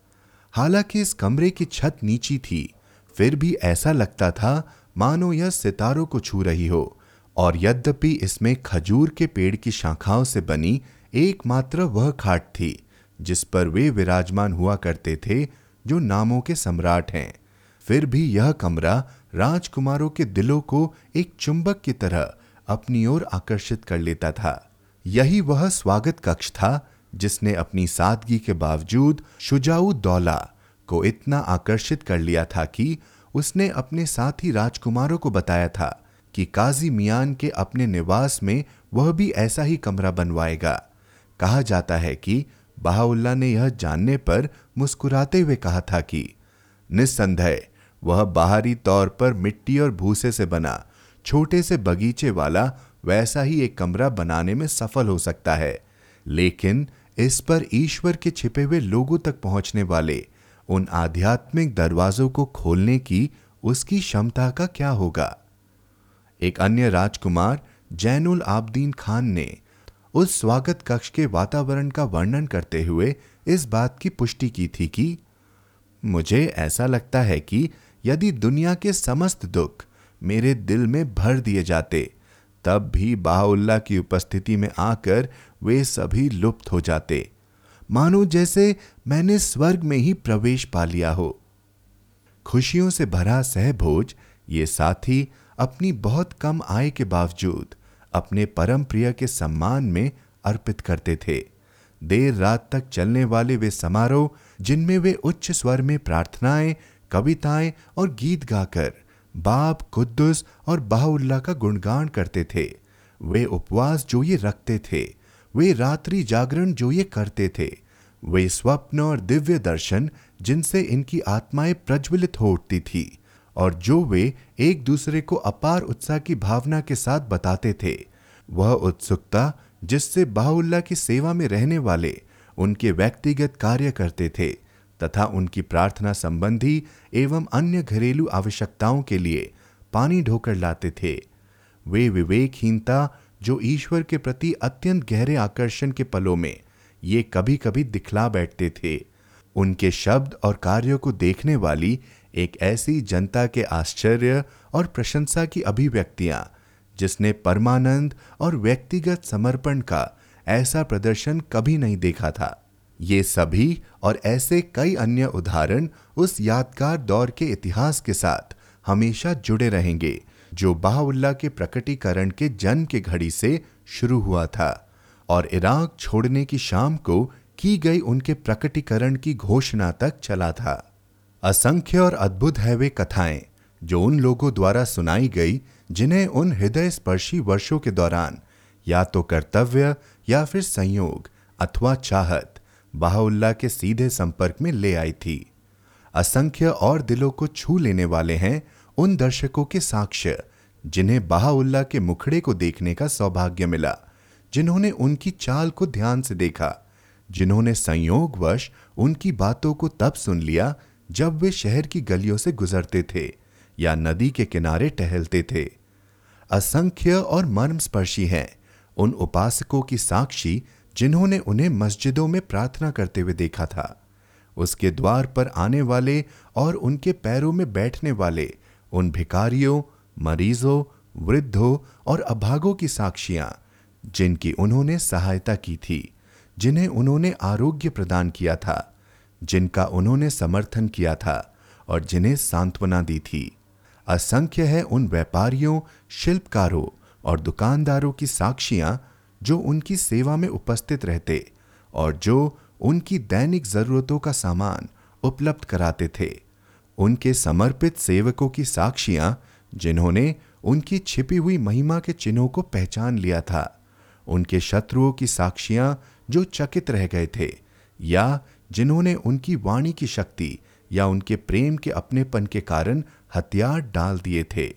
हालाँकि इस कमरे की छत नीची थी, फिर भी ऐसा लगता था, मानो यह सितारों को छू रही हो और यद्यपि इसमें खजूर के पेड़ की शाखाओं से बनी एकमात्र वह खाट थी, जिस पर वे विराजमान हुआ करते थे, जो नामों के सम्राट हैं। फिर भी यह कमरा राजकुमारों के दिलों को एक चुंबक की तरह अपनी ओर आकर्षित कर लेता था। यही वह स्वागत कक्ष था, जिसने अपनी सादगी के बावजूद शुजाऊ दौला को इतना आकर्षित कर लिया था कि उसने अपने साथी राजकुमारों को बताया था कि काजी मियान के अपने निवास में वह भी ऐसा ही कमरा बनवाएगा। कहा जाता है कि बहाउल्ला ने यह जानने पर मुस्कुराते हुए कहा था कि, निस्संदेह, वह बाहरी तौर पर मिट्टी और भूसे से बना, छोटे से बगीचे वाला वैसा ही एक कमरा बनाने में सफल हो सकता है। लेकिन इस पर ईश्वर के छिपे हुए लोगों तक पहुँचने वाले, उन आध्यात्मिक दरवाजों को खोलने की उसकी क्षमता का क्या होगा? एक अन्य राजकुमार, जैनुल आबदीन खान ने उस स्वागत कक्ष के वातावरण का वर्णन करते हुए इस बात की पुष्टि की थी कि मुझे ऐसा लगता है कि यदि दुनिया के समस्त दुख मेरे दिल में भर दिए जाते, तब भी बाहुल्ला की उपस्थिति में आकर वे सभी लुप्त हो जाते। मानो जैसे मैंने स्वर्ग में ही प्रवेश पा लिया हो। खुशियों से भरा सहभोज ये साथी अपनी बहुत कम आय के बावजूद अपने परम प्रिय के सम्मान में अर्पित करते थे। देर रात तक चलने वाले वे समारोह, जिनमें वे उच्च स्वर में प्रार्थनाएँ, कविताएँ और गीत गाकर बाप कुद्दुस और बाहुल्ला का गुणगान करते थे। वे उपवास जो ये रखते थे, वे रात्रि जागरण जो ये करते थे, वे स्वप्न और दिव्य दर्शन जिनसे इनकी आत्माएँ प्रज्वलित हो उठती थी। और जो वे एक दूसरे को अपार उत्साह की भावना के साथ बताते थे, वह उत्सुकता जिससे बाहुल्ला की सेवा में रहने वाले उनके व्यक्तिगत कार्य करते थे तथा उनकी प्रार्थना संबंधी एवं अन्य घरेलू आवश्यकताओं के लिए पानी ढोकर लाते थे। वे विवेकहीनता, जो ईश्वर के प्रति अत्यंत गहरे आकर्षण के पलों में ये कभी कभी दिखला बैठते थे। उनके शब्द और कार्यों को देखने वाली एक ऐसी जनता के आश्चर्य और प्रशंसा की अभिव्यक्तियाँ, जिसने परमानंद और व्यक्तिगत समर्पण का ऐसा प्रदर्शन कभी नहीं देखा था। ये सभी और ऐसे कई अन्य उदाहरण उस यादगार दौर के इतिहास के साथ हमेशा जुड़े रहेंगे, जो बाहुल्ला के प्रकटीकरण के जन्म के घड़ी से शुरू हुआ था और इराक छोड़ने की शाम को की गई उनके प्रकटीकरण की घोषणा तक चला था। असंख्य और अद्भुत है वे कथाएँ, जो उन लोगों द्वारा सुनाई गई, जिन्हें उन हृदय स्पर्शी वर्षों के दौरान, या तो कर्तव्य, या फिर संयोग, अथवा चाहत, बाहुल्ला के सीधे संपर्क में ले आई थी। असंख्य और दिलों को छू लेने वाले हैं उन दर्शकों के साक्ष्य, जिन्हें बाहुल्ला के मुखड़े को देखने का सौभाग्य मिला, जिन्होंने उनकी चाल को ध्यान से देखा, जिन्होंने संयोगवश उनकी बातों को तब सुन लिया जब वे शहर की गलियों से गुजरते थे या नदी के किनारे टहलते थे। असंख्य और मर्मस्पर्शी हैं उन उपासकों की साक्षी जिन्होंने उन्हें मस्जिदों में प्रार्थना करते हुए देखा था। उसके द्वार पर आने वाले और उनके पैरों में बैठने वाले उन भिकारियों मरीजों, वृद्धों और अभागों की साक्षियाँ, जिनकी उन्होंने सहायता की थी, जिन्हें उन्होंने आरोग्य प्रदान किया था। जिनका उन्होंने समर्थन किया था और जिन्हें सांत्वना दी थी। असंख्य है उन व्यापारियों, शिल्पकारों और दुकानदारों की साक्षियाँ जो उनकी सेवा में उपस्थित रहते और जो उनकी दैनिक जरूरतों का सामान उपलब्ध कराते थे। उनके समर्पित सेवकों की साक्षियाँ, जिन्होंने उनकी छिपी हुई महिमा के चिन्हों को पहचान लिया था, उनके शत्रुओं की साक्षियाँ जो चकित रह गए थे या जिन्होंने उनकी वाणी की शक्ति या उनके प्रेम के अपनेपन के कारण हथियार डाल दिए थे।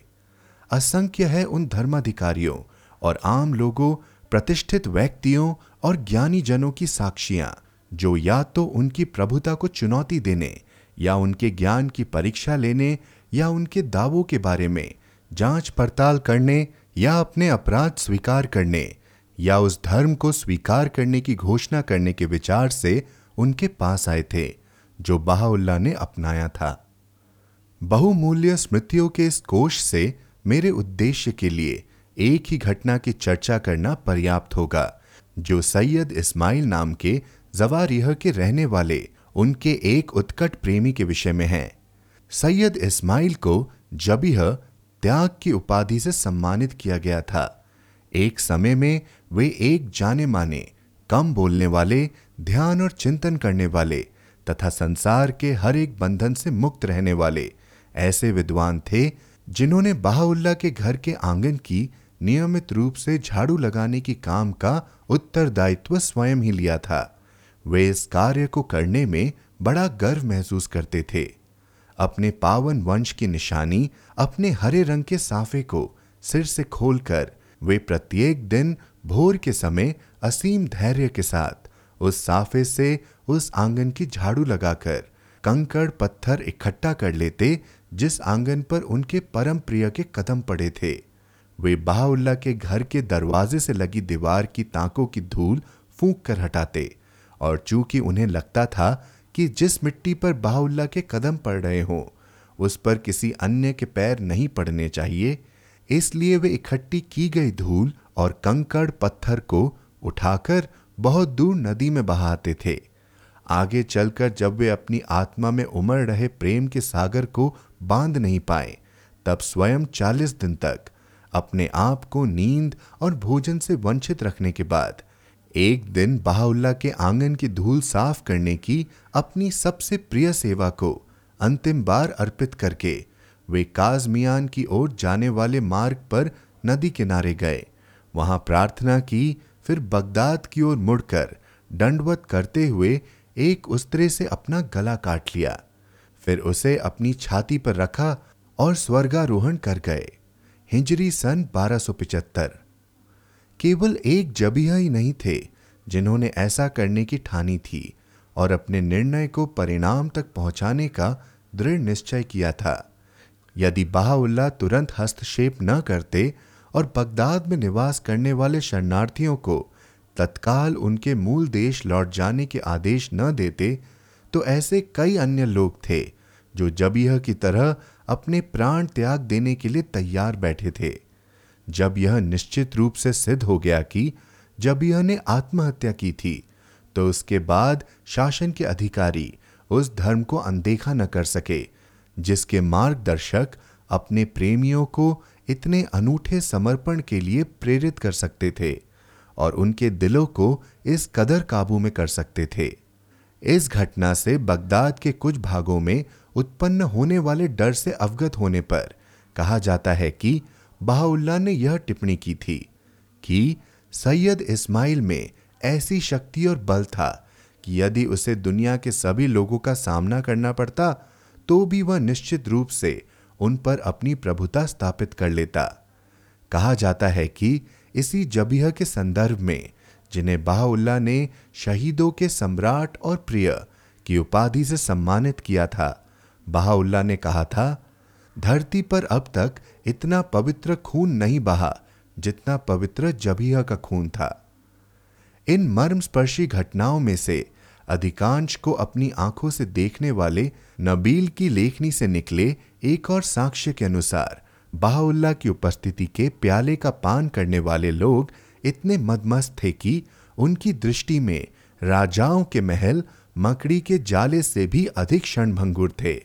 असंख्य है उन धर्माधिकारियों और आम लोगों, प्रतिष्ठित व्यक्तियों और ज्ञानी जनों की साक्षियाँ, जो या तो उनकी प्रभुता को चुनौती देने या उनके ज्ञान की परीक्षा लेने या उनके दावों के बारे में जाँच पड़ताल करने या अपने अपराध स्वीकार करने या उस धर्म को स्वीकार करने की घोषणा करने के विचार से उनके पास आए थे, जो बाहुल्ला ने अपनाया था। बहुमूल्य स्मृतियों के इस कोष से मेरे उद्देश्य के लिए एक ही घटना की चर्चा करना पर्याप्त होगा, जो सैयद इस्माइल नाम के जवारिह के रहने वाले उनके एक उत्कट प्रेमी के विषय में है। सैयद इस्माइल को जबीह त्याग की उपाधि से सम्मानित किया गया था। एक समय में वे एक जाने माने कम बोलने वाले, ध्यान और चिंतन करने वाले, तथा संसार के हर एक बंधन से मुक्त रहने वाले, ऐसे विद्वान थे, जिन्होंने बाहुल्ला के घर के आँगन की नियमित रूप से झाड़ू लगाने की काम का उत्तरदायित्व स्वयं ही लिया था। वे इस कार्य को करने में बड़ा गर्व महसूस करते थे। अपने पावन वंश की निशानी अपने हरे रंग के साफे को सिर से खोलकर वे प्रत्येक दिन भोर के समय असीम धैर्य के साथ उस साफे से उस आँगन की झाड़ू लगाकर कंकड़ पत्थर इकट्ठा कर लेते जिस आँगन पर उनके परम प्रिय के कदम पड़े थे। वे बाहुल्ला के घर के दरवाजे से लगी दीवार की तांकों की धूल फूंक कर हटाते और चूँकि उन्हें लगता था कि जिस मिट्टी पर बाहुल्ला के कदम पड़ रहे हों, उस पर किसी अन्य के पैर नहीं पड़ने चाहिए, इसलिए वे इकट्ठी की गई धूल और कंकड़ पत्थर को उठाकर बहुत दूर नदी में बहाते थे। आगे चलकर जब वे अपनी आत्मा में उमड़ रहे प्रेम के सागर को बाँध नहीं पाए, तब स्वयं चालीस दिन तक अपने आप को नींद और भोजन से वंचित रखने के बाद एक दिन बहाउल्ला के आँगन की धूल साफ़ करने की अपनी सबसे प्रिय सेवा को अंतिम बार अर्पित करके वे काजमियान की ओर जाने वाले मार्ग पर नदी किनारे गए। वहाँ प्रार्थना की, फिर बगदाद की ओर मुड़कर दंडवत करते हुए एक उस्तरे से अपना गला काट लिया। फिर उसे अपनी छाती पर रखा और स्वर्गारोहण कर गए। हिजरी सन 1275 केवल एक जबिया ही नहीं थे, जिन्होंने ऐसा करने की ठानी थी और अपने निर्णय को परिणाम तक पहुँचाने का दृढ़ निश्चय किया था। यदि बाहुल्ला तुरंत हस्तक्षेप न करते और बगदाद में निवास करने वाले शरणार्थियों को तत्काल उनके मूल देश लौट जाने के आदेश न देते तो ऐसे कई अन्य लोग थे, जो जबियह की तरह अपने प्राण त्याग देने के लिए तैयार बैठे थे। जब यह निश्चित रूप से सिद्ध हो गया कि जबियह ने आत्महत्या की थी तो उसके बाद शासन के अधिकारी उस धर्म को अनदेखा न कर सके, जिसके मार्गदर्शक अपने प्रेमियों को इतने अनूठे समर्पण के लिए प्रेरित कर सकते थे और उनके दिलों को इस कदर काबू में कर सकते थे। इस घटना से बगदाद के कुछ भागों में उत्पन्न होने वाले डर से अवगत होने पर कहा जाता है कि बहाउल्ला ने यह टिप्पणी की थी कि सैयद इस्माइल में ऐसी शक्ति और बल था कि यदि उसे दुनिया के सभी लोगों का सामना करना पड़ता तो भी वह निश्चित रूप से उन पर अपनी प्रभुता स्थापित कर लेता। कहा जाता है कि इसी जबिह के संदर्भ में, जिन्हें बाहुल्ला ने शहीदों के सम्राट और प्रिय की उपाधि से सम्मानित किया था बहाउल्ला ने कहा था, धरती पर अब तक इतना पवित्र खून नहीं बहा, जितना पवित्र जबिया का खून था। इन मर्मस्पर्शी घटनाओं में से अधिकांश को अपनी आँखों से देखने वाले नबील की लेखनी से निकले एक और साक्ष्य के अनुसार, बाहुल्ला की उपस्थिति के प्याले का पान करने वाले लोग इतने मदमस्त थे कि उनकी दृष्टि में राजाओं के महल मकड़ी के जाले से भी अधिक क्षणभंगुर थे।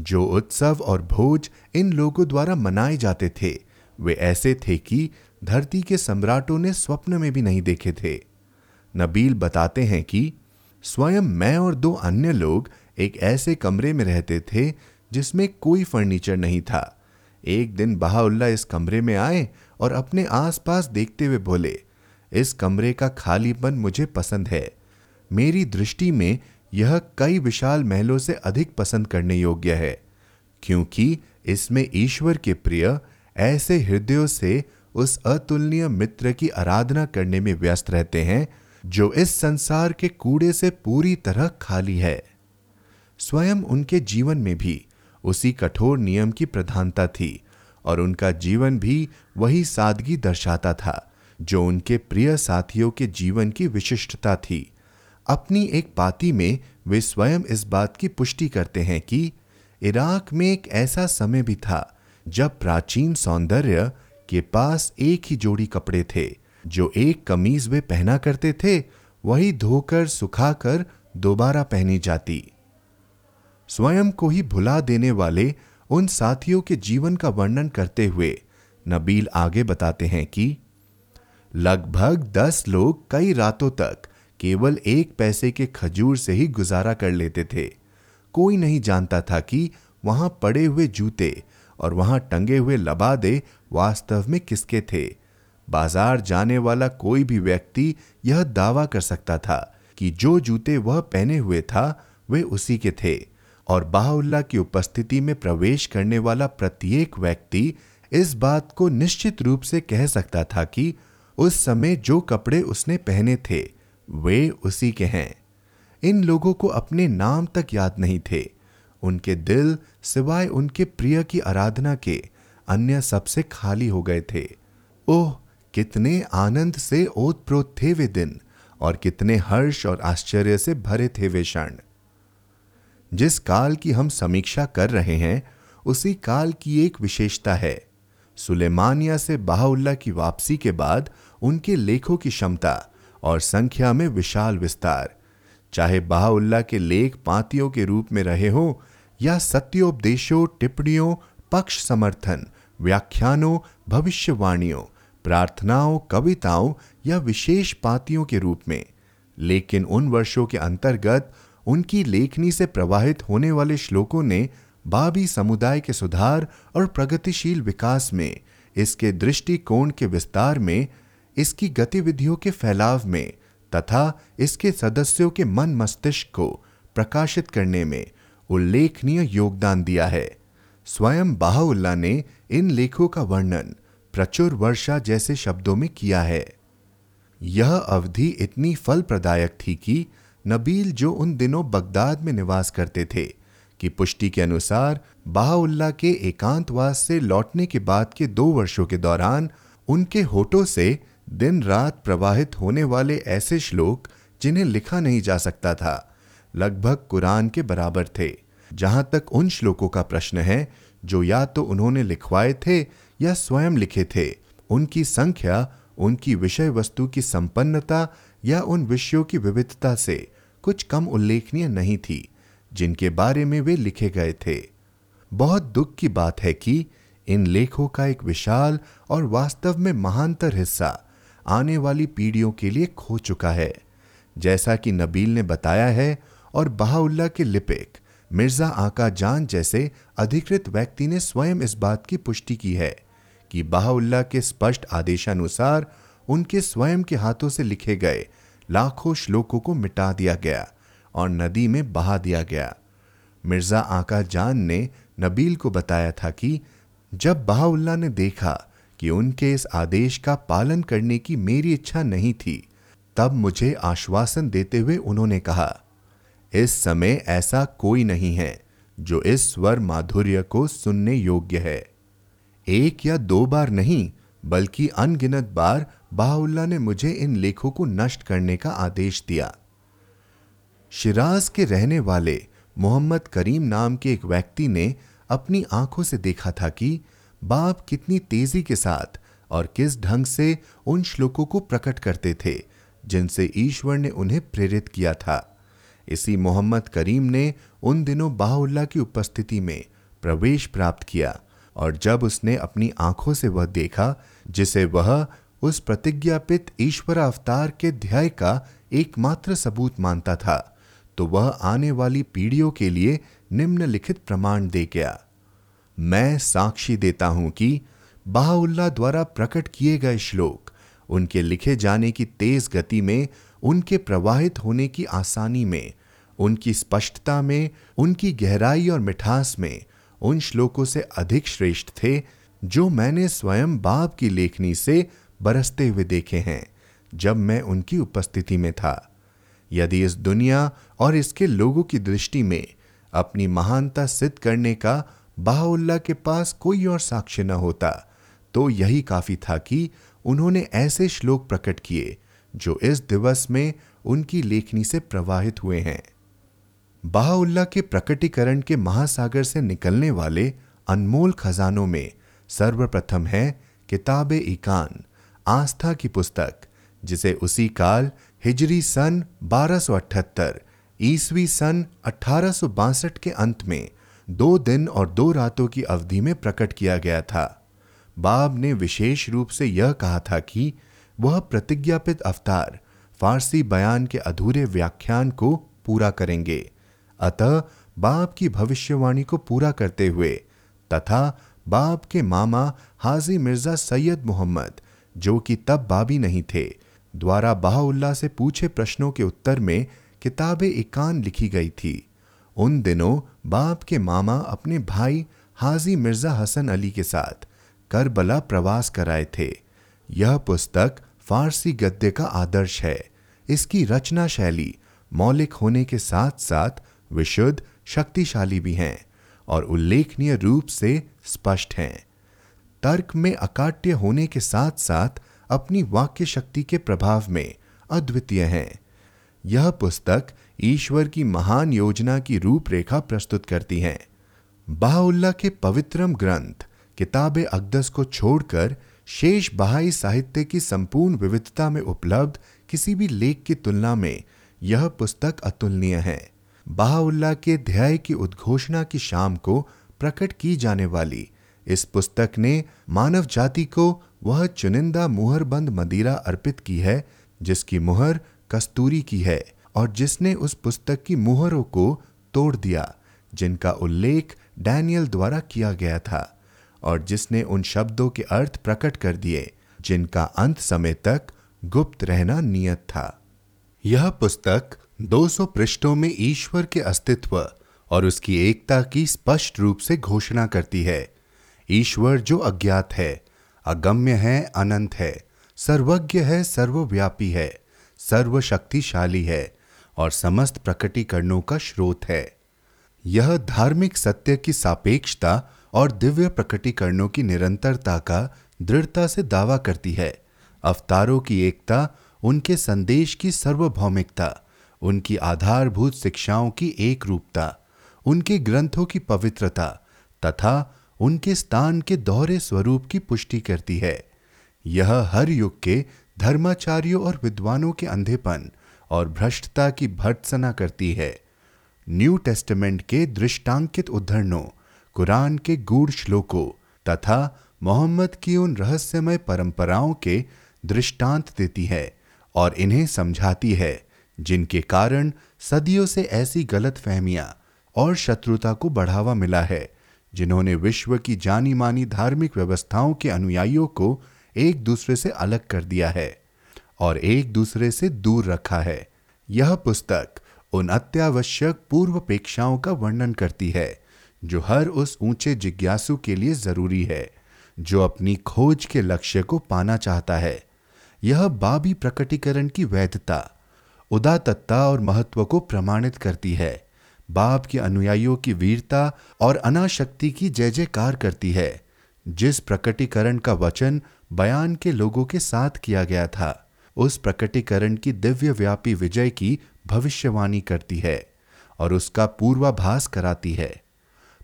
जो उत्सव और भोज इन लोगों द्वारा मनाए जाते थे, वे ऐसे थे कि धरती के सम्राटों ने स्वप्न में भी नहीं देखे थे। नबील बताते हैं कि स्वयं मैं और दो अन्य लोग एक ऐसे कमरे में रहते थे जिसमें कोई फर्नीचर नहीं था। एक दिन बहाउल्ला इस कमरे में आए और अपने आसपास देखते हुए बोले, इस कमरे का खालीपन मुझे पसंद है। मेरी दृष्टि में यह कई विशाल महलों से अधिक पसंद करने योग्य है, क्योंकि इसमें ईश्वर के प्रिय, ऐसे हृदयों से उस अतुलनीय मित्र की आराधना करने में व्यस्त रहते हैं, जो इस संसार के कूड़े से पूरी तरह खाली है। स्वयं उनके जीवन में भी उसी कठोर नियम की प्रधानता थी और उनका जीवन भी वही सादगी दर्शाता था, जो उनके प्रिय साथियों के जीवन की विशिष्टता थी। अपनी एक पाती में वे स्वयं इस बात की पुष्टि करते हैं कि इराक में एक ऐसा समय भी था, जब प्राचीन सौंदर्य के पास एक ही जोड़ी कपड़े थे, जो एक कमीज वे पहना करते थे, वही धोकर सुखाकर दोबारा पहनी जाती। स्वयं को ही भुला देने वाले उन साथियों के जीवन का वर्णन करते हुए नबील आगे बताते हैं कि लगभग दस लोग कई रातों तक केवल एक पैसे के खजूर से ही गुजारा कर लेते थे। कोई नहीं जानता था कि वहाँ पड़े हुए जूते और वहाँ टंगे हुए लबादे वास्तव में किसके थे। बाज़ार जाने वाला कोई भी व्यक्ति यह दावा कर सकता था कि जो जूते वह पहने हुए था, वे उसी के थे। और बाहुल्ला की उपस्थिति में प्रवेश करने वाला प्रत्येक व्यक्ति इस बात को निश्चित रूप से कह सकता था कि उस समय जो कपड़े उसने पहने थे, वे उसी के हैं। इन लोगों को अपने नाम तक याद नहीं थे। उनके दिल सिवाय उनके प्रिय की आराधना के अन्य सबसे खाली हो गए थे। ओह, कितने आनंद से ओतप्रोत थे वे दिन और कितने हर्ष और आश्चर्य से भरे थे वे क्षण। जिस काल की हम समीक्षा कर रहे हैं, उसी काल की एक विशेषता है। सुलेमानिया से बाहुल्ला की वापसी के बाद उनके लेखों की क्षमता और संख्या में विशाल विस्तार। चाहे बाहुल्ला के लेख पातियों के रूप में रहे हो या सत्योपदेशों, टिप्पणियों, पक्ष समर्थन, व्याख्यानों, भविष्यवाणियों, प्रार्थनाओं, कविताओं या विशेष पातियों के रूप में, लेकिन उन वर्षों के अंतर्गत उनकी लेखनी से प्रवाहित होने वाले श्लोकों ने बाबी समुदाय के सुधार और प्रगतिशील विकास में, इसके दृष्टिकोण के विस्तार में, इसकी गतिविधियों के फैलाव में तथा इसके सदस्यों के मन मस्तिष्क को प्रकाशित करने में उल्लेखनीय योगदान दिया है। स्वयं बाहुल्ला ने इन लेखों का वर्णन प्रचुर वर्षा जैसे शब्दों में किया है। यह अवधि इतनी फल प्रदायक थी कि नबील जो उन दिनों बगदाद में निवास करते थे, कि पुष्टि के अनुसार बाहुल्ला के एकांतवास से लौटने के बाद के दो वर्षों के दौरान उनके होठों से दिन रात प्रवाहित होने वाले ऐसे श्लोक जिन्हें लिखा नहीं जा सकता था, लगभग कुरान के बराबर थे, जहाँ तक उन श्लोकों का प्रश्न है, जो या तो उन्होंने लिखवाए थे या स्वयं लिखे थे। उनकी संख्या, उनकी विषय वस्तु की संपन्नता या उन विषयों की विविधता से कुछ कम उल्लेखनीय नहीं थी, जिनके बारे में वे लिखे गए थे। बहुत दुख की बात है कि इन लेखों का एक विशाल और वास्तव में महानतर हिस्सा आने वाली पीढ़ियों के लिए खो चुका है। जैसा कि नबील ने बताया है और बहाउल्ला के लिपिक मिर्ज़ा आका जान जैसे अधिकृत व्यक्ति ने स्वयं इस बात की पुष्टि की है कि बहाउल्ला के स्पष्ट आदेशानुसार उनके स्वयं के हाथों से लिखे गए लाखों श्लोकों को मिटा दिया गया और नदी में बहा दिया गया। मिर्ज़ा आका जान ने नबील को बताया था कि जब बहाउल्ला ने देखा कि उनके इस आदेश का पालन करने की मेरी इच्छा नहीं थी, तब मुझे आश्वासन देते हुए उन्होंने कहा, इस समय ऐसा कोई नहीं है जो इस स्वर माधुर्य को सुनने योग्य है। एक या दो बार नहीं बल्कि अनगिनत बार बाहुल्ला ने मुझे इन लेखों को नष्ट करने का आदेश दिया। शिराज के रहने वाले मोहम्मद करीम नाम के एक व्यक्ति ने अपनी आँखों से देखा था कि बाप कितनी तेज़ी के साथ और किस ढंग से उन श्लोकों को प्रकट करते थे, जिनसे ईश्वर ने उन्हें प्रेरित किया था। इसी मोहम्मद करीम ने उन दिनों बाहुल्ला की उपस्थिति में प्रवेश प्राप्त किया और जब उसने अपनी आँखों से वह देखा जिसे वह उस प्रतिज्ञापित ईश्वर अवतार के ध्याय का एकमात्र सबूत मानता था तो वह आने वाली पीढ़ियों के लिए निम्नलिखित प्रमाण दे गया। मैं साक्षी देता हूँ कि बाहुल्ला द्वारा प्रकट किए गए श्लोक, उनके लिखे जाने की तेज गति में, उनके प्रवाहित होने की आसानी में, उनकी स्पष्टता में, उनकी गहराई और मिठास में, उन श्लोकों से अधिक श्रेष्ठ थे जो मैंने स्वयं बाप की लेखनी से बरसते हुए देखे हैं, जब मैं उनकी उपस्थिति में था। यदि इस दुनिया और इसके लोगों की दृष्टि में अपनी महानता सिद्ध करने का बाहुल्ला के पास कोई और साक्ष्य न होता तो यही काफ़ी था कि उन्होंने ऐसे श्लोक प्रकट किए, जो इस दिवस में उनकी लेखनी से प्रवाहित हुए हैं। बाहुल्ला के प्रकटीकरण के महासागर से निकलने वाले अनमोल खजानों में सर्वप्रथम है किताब इकान आस्था की पुस्तक, जिसे उसी काल हिजरी सन 1278 ईसवी सन अठारह के अंत में दो दिन और दो रातों की अवधि में प्रकट किया गया था। बाब ने विशेष रूप से यह कहा था कि वह प्रतिज्ञापित अवतार फारसी बयान के अधूरे व्याख्यान को पूरा करेंगे। अतः बाप की भविष्यवाणी को पूरा करते हुए तथा बाप के मामा हाजी मिर्ज़ा सैयद मोहम्मद, जो कि तब बाबी नहीं थे, द्वारा बाहुल्ला से पूछे प्रश्नों के उत्तर में किताब इकान लिखी गई थी। उन दिनों बाप के मामा अपने भाई हाजी मिर्ज़ा हसन अली के साथ करबला प्रवास कराए थे। यह पुस्तक फारसी गद्य का आदर्श है। इसकी रचना शैली मौलिक होने के साथ साथ विशुद्ध, शक्तिशाली भी हैं। और उल्लेखनीय रूप से स्पष्ट हैं। तर्क में अकाट्य होने के साथ साथ अपनी वाक्य शक्ति के प्रभाव में अद्वितीय हैं। यह पुस्तक ईश्वर की महान योजना की रूपरेखा प्रस्तुत करती है। बाहुल्ला के पवित्रम ग्रंथ, किताब अकदस को छोड़कर शेष बहाई साहित्य की संपूर्ण विविधता में उपलब्ध किसी भी लेख की तुलना में यह पुस्तक अतुलनीय है। बाहुल्ला के ध्याय की उद्घोषणा की शाम को प्रकट की जाने वाली। इस पुस्तक ने मानव जाति को वह चुनिंदा मुहरबंद मदिरा अर्पित की है, जिसकी मुहर कस्तूरी की है और जिसने उस पुस्तक की मुहरों को तोड़ दिया, जिनका उल्लेख डैनियल द्वारा किया गया था और जिसने उन शब्दों के अर्थ प्रकट कर दिए, जिनका अंत समय तक गुप्त रहना नियत था। यह पुस्तक 200 पृष्ठों में ईश्वर के अस्तित्व और उसकी एकता की स्पष्ट रूप से घोषणा करती है। ईश्वर जो अज्ञात है, अगम्य है, अनंत है, सर्वज्ञ है, सर्वव्यापी है, सर्वशक्तिशाली है और समस्त प्रकटीकरणों का स्रोत है। यह धार्मिक सत्य की सापेक्षता और दिव्य प्रकटीकरणों की निरंतरता का दृढ़ता से दावा करती है। अवतारों की एकता, उनके संदेश की सर्वभौमिकता उनकी आधारभूत शिक्षाओं की एक रूपता उनके ग्रंथों की पवित्रता तथा उनके स्थान के दोहरे स्वरूप की पुष्टि करती है। यह हर युग के धर्माचार्यों और विद्वानों के अंधेपन और भ्रष्टता की भर्त्सना करती है। न्यू टेस्टमेंट के दृष्टांकित उद्धरणों, कुरान के गूढ़ श्लोकों तथा मोहम्मद की उन रहस्यमय परंपराओं के दृष्टांत देती है और इन्हें समझाती है। जिनके कारण सदियों से ऐसी गलत फहमियाँ और शत्रुता को बढ़ावा मिला है, जिन्होंने विश्व की जानी मानी धार्मिक व्यवस्थाओं के अनुयायियों को एक दूसरे से अलग कर दिया है और एक दूसरे से दूर रखा है। यह पुस्तक उन अत्यावश्यक पूर्व पूर्वपेक्षाओं का वर्णन करती है, जो हर उस ऊँचे जिज्ञासु के लिए ज़रूरी है, जो अपनी खोज के लक्ष्य को पाना चाहता है। यह बाबी प्रकटीकरण की वैधता उदातत्ता और महत्व को प्रमाणित करती है। बाप के अनुयायियों की वीरता और अनाशक्ति की जय जयकार करती है। जिस प्रकटीकरण का वचन बयान के लोगों के साथ किया गया था, उस प्रकटीकरण की दिव्य व्यापी विजय की भविष्यवाणी करती है और उसका पूर्वाभास कराती है।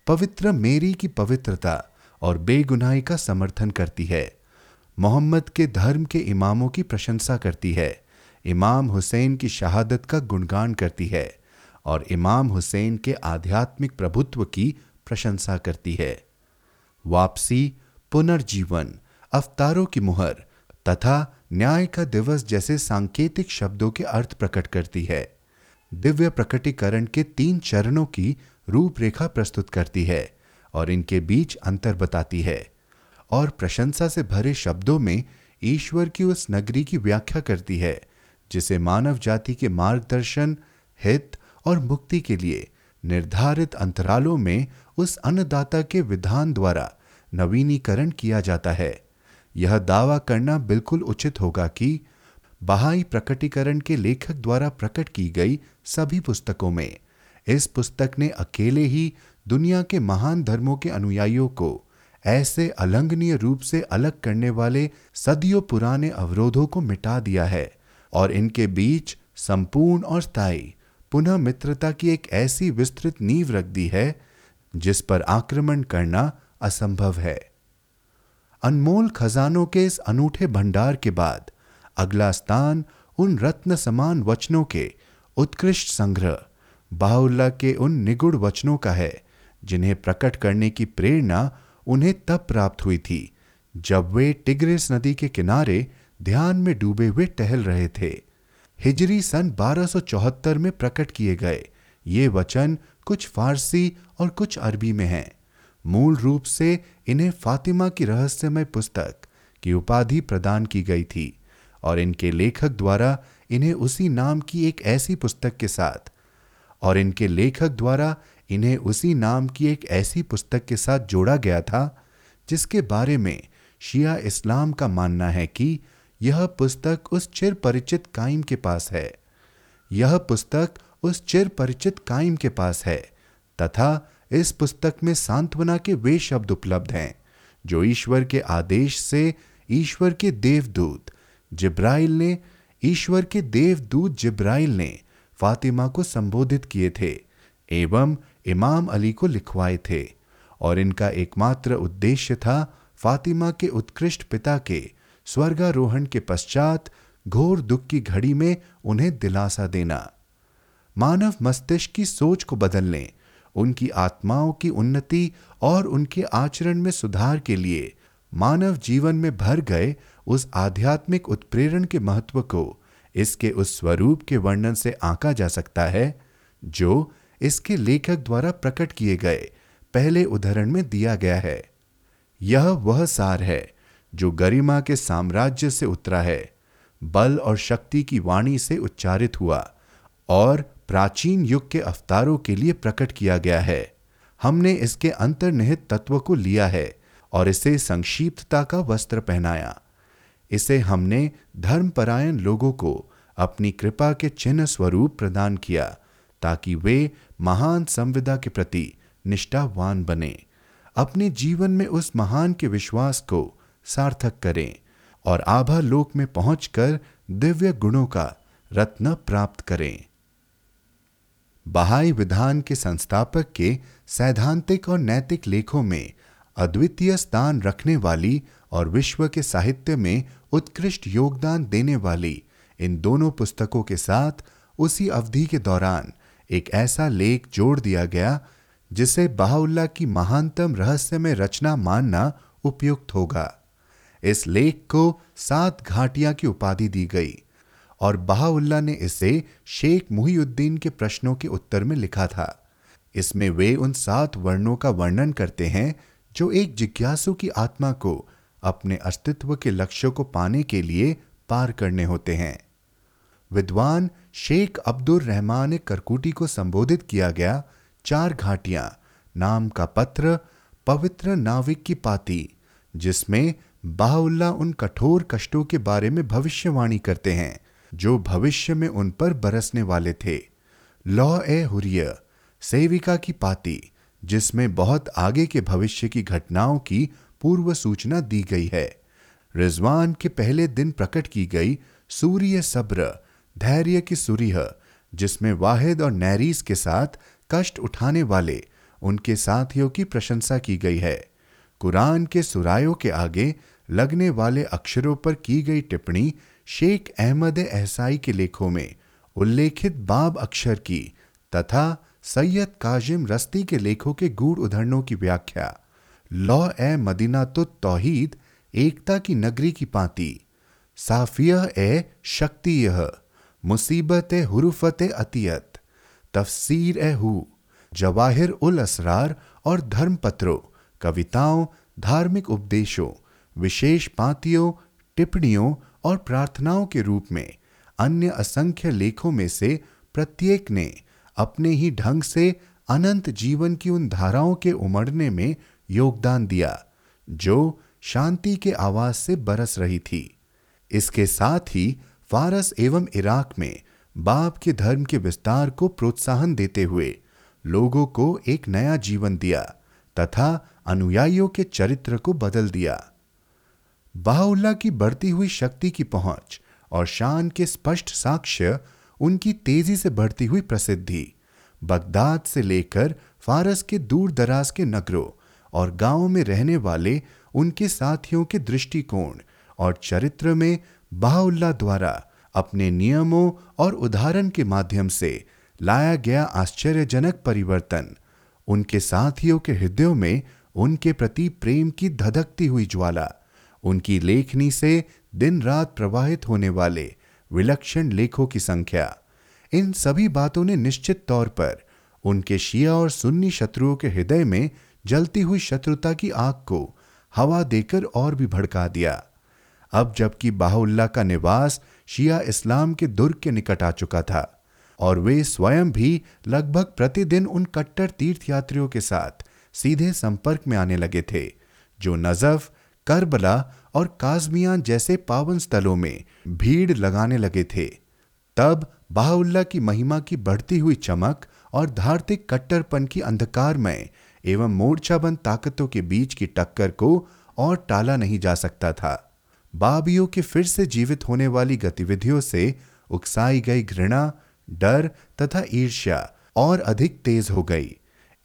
पवित्र मेरी की पवित्रता और बेगुनाही का समर्थन करती है। मोहम्मद के धर्म के इमामों की प्रशंसा करती है। इमाम हुसैन की शहादत का गुणगान करती है और इमाम हुसैन के आध्यात्मिक प्रभुत्व की प्रशंसा करती है। वापसी, पुनर्जीवन, अवतारों की मुहर तथा न्याय का दिवस जैसे सांकेतिक शब्दों के अर्थ प्रकट करती है। दिव्य प्रकटीकरण के तीन चरणों की रूपरेखा प्रस्तुत करती है और इनके बीच अंतर बताती है और प्रशंसा से भरे शब्दों में ईश्वर की उस नगरी की व्याख्या करती है जिसे मानव जाति के मार्गदर्शन, हित और मुक्ति के लिए निर्धारित अंतरालों में उस अन्नदाता के विधान द्वारा नवीनीकरण किया जाता है। यह दावा करना बिल्कुल उचित होगा कि बहाई प्रकटीकरण के लेखक द्वारा प्रकट की गई सभी पुस्तकों में इस पुस्तक ने अकेले ही दुनिया के महान धर्मों के अनुयायियों को ऐसे अलंघनीय रूप से अलग करने वाले सदियों पुराने अवरोधों को मिटा दिया है। और इनके बीच संपूर्ण और स्थायी पुनः मित्रता की एक ऐसी विस्तृत नींव रख दी है, जिस पर आक्रमण करना असंभव है। अनमोल खजानों के इस अनूठे भंडार के बाद अगला स्थान उन रत्न समान वचनों के उत्कृष्ट संग्रह, बाहुल्ला के उन निगुड़ वचनों का है, जिन्हें प्रकट करने की प्रेरणा उन्हें तब प्राप्त हुई थी, जब वे टिग्रिस नदी के किनारे ध्यान में डूबे हुए टहल रहे थे। हिजरी सन 1274 में प्रकट किए गए। ये वचन कुछ फारसी और कुछ अरबी में हैं। मूल रूप से इन्हें फातिमा की रहस्यमय पुस्तक की उपाधि प्रदान की गई थी और इनके लेखक द्वारा इन्हें उसी नाम की एक ऐसी पुस्तक के साथ और इनके लेखक द्वारा इन्हें उसी नाम की एक ऐसी पुस्तक के साथ जोड़ा गया था जिसके बारे में शिया इस्लाम का मानना है कि यह पुस्तक उस चिर परिचित काइम के पास है। यह पुस्तक उस चिर परिचित काइम के पास है, तथा इस पुस्तक में सांत्वना के वे शब्द उपलब्ध हैं, जो ईश्वर के आदेश से ईश्वर के देवदूत जिब्राइल ने, ईश्वर के देवदूत जिब्राइल ने फातिमा को संबोधित किए थे, एवं इमाम अली को लिखवाए थे, और इनका एकमात्र उद्देश्य था फातिमा के उत्कृष्ट पिता के स्वर्गारोहण के पश्चात घोर दुख की घड़ी में उन्हें दिलासा देना। मानव मस्तिष्क की सोच को बदलने, उनकी आत्माओं की उन्नति और उनके आचरण में सुधार के लिए मानव जीवन में भर गए उस आध्यात्मिक उत्प्रेरण के महत्व को इसके उस स्वरूप के वर्णन से आंका जा सकता है, जो इसके लेखक द्वारा प्रकट किए गए पहले उदाहरण में दिया गया है। यह वह सार है जो गरिमा के साम्राज्य से उतरा है, बल और शक्ति की वाणी से उच्चारित हुआ और प्राचीन युग के अवतारों के लिए प्रकट किया गया है। हमने इसके अंतर्निहित तत्व को लिया है और इसे संक्षिप्तता का वस्त्र पहनाया। इसे हमने धर्मपरायण लोगों को अपनी कृपा के चिन्ह स्वरूप प्रदान किया ताकि वे महान संविदा के प्रति निष्ठावान बने। अपने जीवन में उस महान के विश्वास को सार्थक करें और आभा लोक में पहुंचकर दिव्य गुणों का रत्न प्राप्त करें। बहाई विधान के संस्थापक के सैद्धांतिक और नैतिक लेखों में अद्वितीय स्थान रखने वाली और विश्व के साहित्य में उत्कृष्ट योगदान देने वाली इन दोनों पुस्तकों के साथ उसी अवधि के दौरान एक ऐसा लेख जोड़ दिया गया, जिसे बहाउल्ला की महानतम रहस्यमय रचना मानना उपयुक्त होगा। इस लेख को सात घाटिया की उपाधि दी गई और बहाउल्ला ने इसे शेख मुहीउद्दीन के प्रश्नों के उत्तर में लिखा था। इसमें वे उन सात वर्णों का वर्णन करते हैं जो एक जिज्ञासु की आत्मा को अपने अस्तित्व के लक्ष्यों को पाने के लिए पार करने होते हैं। विद्वान शेख अब्दुल रहमान करकुटी को संबोधित किया गया चार घाटियाँ, नाम का पत्र पवित्र नाविक की पाती, जिसमें बाहुल्ला उन कठोर कष्टों के बारे में भविष्यवाणी करते हैं, जो भविष्य में उन पर बरसने वाले थे। लौ ए हुरिय, सेविका की पाती, जिसमें बहुत आगे के भविष्य की घटनाओं की पूर्व सूचना दी गई है। रिजवान के पहले दिन प्रकट की गई सूर्य सब्र, धैर्य की सूर्य जिसमें वाहिद और नैरीस के साथ कष्ट उठाने वाले, उनके साथियों की प्रशंसा की गई है। कुरान के सुरायों के आगे लगने वाले अक्षरों पर की गई टिप्पणी शेख अहमद एहसाई के लेखों में उल्लेखित बाब अक्षर की तथा सैयद काजिम रस्ती के लेखों के गूढ़ उदाहरणों की व्याख्या। लौ ए मदीना तो तोहीद, एकता की नगरी की पाती। साफिया ए शक्ति यह मुसीबत हुरुफत अतियत। तफसीर ए हु, जवाहिर उल असरार और धर्मपत्रों, कविताओं, धार्मिक उपदेशों विशेष पातियों टिप्पणियों और प्रार्थनाओं के रूप में अन्य असंख्य लेखों में से प्रत्येक ने अपने ही ढंग से अनंत जीवन की उन धाराओं के उमड़ने में योगदान दिया, जो शांति के आवाज़ से बरस रही थी। इसके साथ ही फारस एवं इराक में बाप के धर्म के विस्तार को प्रोत्साहन देते हुए लोगों को एक नया जीवन दिया तथा अनुयायियों के चरित्र को बदल दिया। बाहुल्ला की बढ़ती हुई शक्ति की पहुँच और शान के स्पष्ट साक्ष्य उनकी तेज़ी से बढ़ती हुई प्रसिद्धि, बगदाद से लेकर फारस के दूर दराज के नगरों और गाँवों में रहने वाले उनके साथियों के दृष्टिकोण और चरित्र में बाहुल्ला द्वारा अपने नियमों और उदाहरण के माध्यम से लाया गया आश्चर्यजनक परिवर्तन उनके साथियों के हृदयों में उनके प्रति प्रेम की धधकती हुई ज्वाला उनकी लेखनी से दिन रात प्रवाहित होने वाले विलक्षण लेखों की संख्या। इन सभी बातों ने निश्चित तौर पर उनके शिया और सुन्नी शत्रुओं के हृदय में जलती हुई शत्रुता की आग को हवा देकर और भी भड़का दिया। अब जबकि बाहुल्ला का निवास शिया इस्लाम के दुर्ग के निकट आ चुका था और वे स्वयं भी लगभग प्रतिदिन उन कट्टर तीर्थयात्रियों के साथ सीधे संपर्क में आने लगे थे, जो नजफ करबला और काजमियान जैसे पावन स्थलों में भीड़ लगाने लगे थे। तब बाहुल्ला की महिमा की बढ़ती हुई चमक और धार्मिक कट्टरपन की अंधकारमय एवं मोर्चाबंद ताकतों के बीच की टक्कर को और टाला नहीं जा सकता था। बाबियों के फिर से जीवित होने वाली गतिविधियों से उकसाई गई घृणा, डर तथा ईर्ष्या और अधिक तेज हो गई।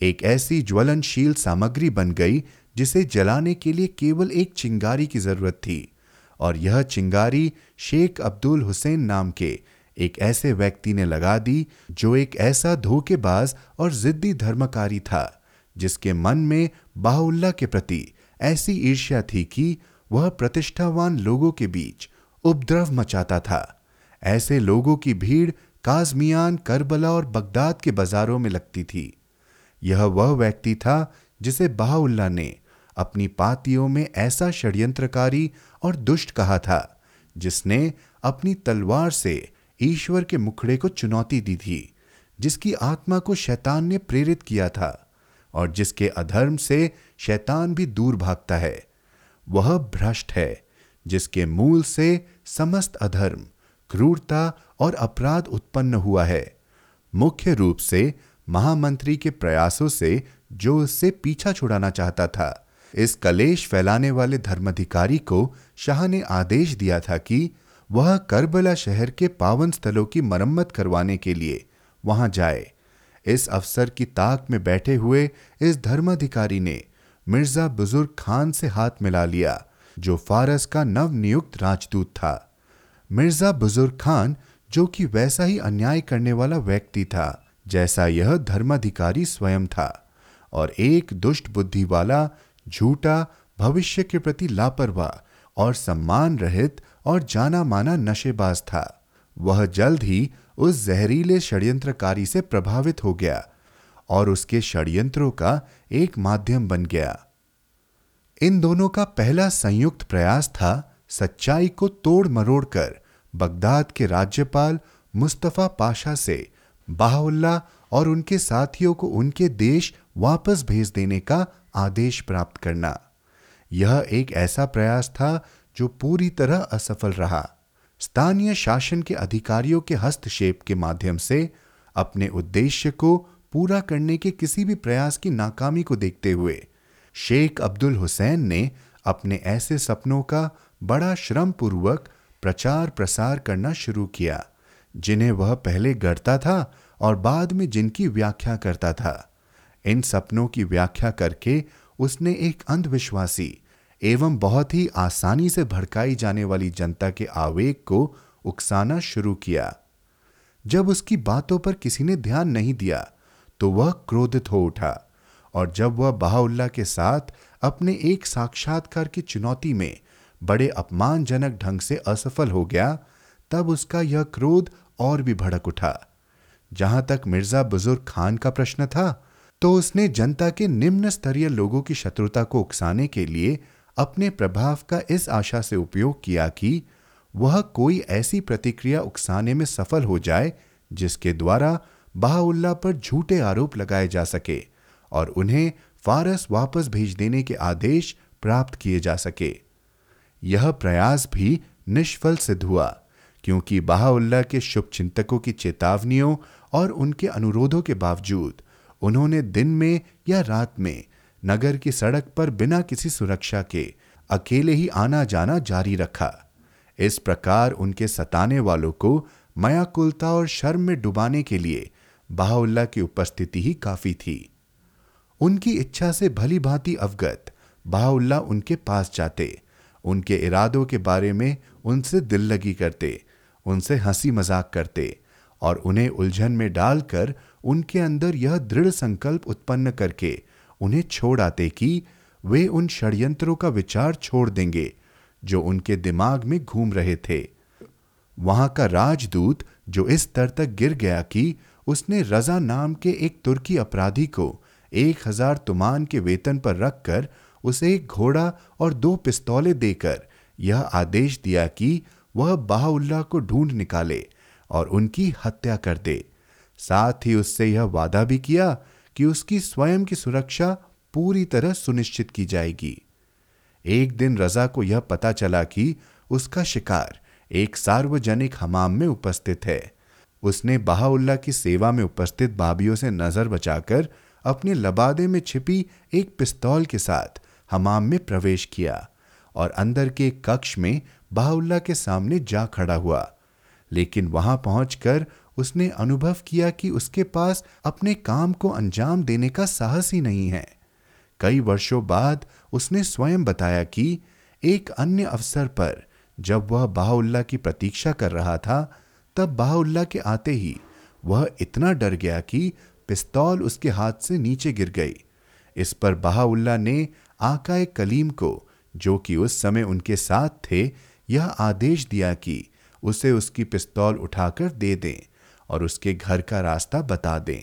एक ऐसी ज्वलनशील सामग्री बन गई जिसे जलाने के लिए केवल एक चिंगारी की ज़रूरत थी। और यह चिंगारी शेख अब्दुल हुसैन नाम के एक ऐसे व्यक्ति ने लगा दी, जो एक ऐसा धोखेबाज और जिद्दी धर्मकारी था, जिसके मन में बाहुल्ला के प्रति ऐसी ईर्ष्या थी कि वह प्रतिष्ठावान लोगों के बीच उपद्रव मचाता था। ऐसे लोगों की भीड़ काजमियान, करबला और बगदाद के बाजारों में लगती थी। यह वह व्यक्ति था जिसे बाहुल्ला ने अपनी पातियों में ऐसा षड्यंत्रकारी और दुष्ट कहा था, जिसने अपनी तलवार से ईश्वर के मुखड़े को चुनौती दी थी, जिसकी आत्मा को शैतान ने प्रेरित किया था, और जिसके अधर्म से शैतान भी दूर भागता है। वह भ्रष्ट है, जिसके मूल से समस्त अधर्म, क्रूरता और अपराध उत्पन्न हुआ है। मुख्य रूप से महामंत्री के प्रयासों से जो उससे पीछा छुड़ाना चाहता था इस कलेश फैलाने वाले धर्माधिकारी को शाह ने आदेश दिया था कि वह करबला शहर के पावन स्थलों की मरम्मत करवाने के लिए वहाँ जाए। इस अफसर की ताक में बैठे हुए इस धर्माधिकारी ने मिर्ज़ा बुज़ुर्ग खान से हाथ मिला लिया, जो फारस का नवनियुक्त राजदूत था। मिर्ज़ा बुज़ुर्ग खान, जो कि वैसा ही अन्याय करने वाला व्यक्ति था, जैसा यह धर्माधिकारी स्वयं था, और एक दुष्ट बुद्धि वाला झूठा भविष्य के प्रति लापरवाह और सम्मान रहित और जाना माना नशेबाज था। वह जल्द ही उस जहरीले षड्यंत्रकारी से प्रभावित हो गया और उसके षड्यंत्रों का एक माध्यम बन गया। इन दोनों का पहला संयुक्त प्रयास था सच्चाई को तोड़ मरोड़ कर बगदाद के राज्यपाल मुस्तफ़ा पाशा से बाहुल्ला और उनके साथियों को उनके देश वापस भेज देने का आदेश प्राप्त करना। यह एक ऐसा प्रयास था जो पूरी तरह असफल रहा। स्थानीय शासन के अधिकारियों के हस्तक्षेप के माध्यम से अपने उद्देश्य को पूरा करने के किसी भी प्रयास की नाकामी को देखते हुए, शेख अब्दुल हुसैन ने अपने ऐसे सपनों का बड़ा श्रम पूर्वक प्रचार प्रसार करना शुरू किया, जिन्हें वह पहले गढ़ता था और बाद में जिनकी व्याख्या करता था। इन सपनों की व्याख्या करके उसने एक अंधविश्वासी एवं बहुत ही आसानी से भड़काई जाने वाली जनता के आवेग को उकसाना शुरू किया। जब उसकी बातों पर किसी ने ध्यान नहीं दिया तो वह क्रोधित हो उठा और जब वह बहाउल्ला के साथ अपने एक साक्षात्कार की चुनौती में बड़े अपमानजनक ढंग से असफल हो गया, तब उसका यह क्रोध और भी भड़क उठा। जहाँ तक मिर्ज़ा बुज़ुर्ग खान का प्रश्न था तो उसने जनता के निम्न स्तरीय लोगों की शत्रुता को उकसाने के लिए अपने प्रभाव का इस आशा से उपयोग किया कि वह कोई ऐसी प्रतिक्रिया उकसाने में सफल हो जाए जिसके द्वारा बाहुल्ला पर झूठे आरोप लगाए जा सके और उन्हें फारस वापस भेज देने के आदेश प्राप्त किए जा सके। यह प्रयास भी निष्फल सिद्ध हुआ, क्योंकि बाहुल्ला के शुभ चिंतकों की चेतावनियों और उनके अनुरोधों के बावजूद उन्होंने दिन में या रात में नगर की सड़क पर बिना किसी सुरक्षा के अकेले ही आना जाना जारी रखा। इस प्रकार उनके सताने वालों को मयाकुलता और शर्म में डुबाने के लिए बाहुल्ला की उपस्थिति ही काफ़ी थी। उनकी इच्छा से भली भांति अवगत बाहुल्ला उनके पास जाते, उनके इरादों के बारे में उनसे दिल लगी करते, उनसे हँसी मज़ाक करते और उन्हें उलझन में डालकर उनके अंदर यह दृढ़ संकल्प उत्पन्न करके उन्हें छोड़ आते कि वे उन षड्यंत्रों का विचार छोड़ देंगे, जो उनके दिमाग में घूम रहे थे। वहाँ का राजदूत, जो इस स्तर तक गिर गया कि उसने रजा नाम के एक तुर्की अपराधी को एक हज़ार तुमान के वेतन पर रखकर उसे एक घोड़ा और दो पिस्तौलें देकर यह आदेश दिया कि वह बाहुल्ला को ढूंढ निकाले और उनकी हत्या कर दे। साथ ही उससे यह वादा भी किया कि उसकी स्वयं की सुरक्षा पूरी तरह सुनिश्चित की जाएगी। एक दिन रजा को यह पता चला कि उसका शिकार एक सार्वजनिक हमाम में उपस्थित है। उसने बहाउल्ला की सेवा में उपस्थित बाबियों से नज़र बचाकर अपने लबादे में छिपी एक पिस्तौल के साथ हमाम में प्रवेश किया और अंदर के कक्ष में बहाउल्ला के सामने जा खड़ा हुआ। लेकिन वहाँ पहुंचकर उसने अनुभव किया कि उसके पास अपने काम को अंजाम देने का साहस ही नहीं है। कई वर्षों बाद उसने स्वयं बताया कि एक अन्य अवसर पर जब वह बाहुल्ला की प्रतीक्षा कर रहा था, तब बाहुल्ला के आते ही वह इतना डर गया कि पिस्तौल उसके हाथ से नीचे गिर गई। इस पर बहाउल्ला ने आकाए कलीम को, जो कि उस समय उनके साथ थे, यह आदेश दिया कि उसे उसकी पिस्तौल उठाकर दे दें और उसके घर का रास्ता बता दें।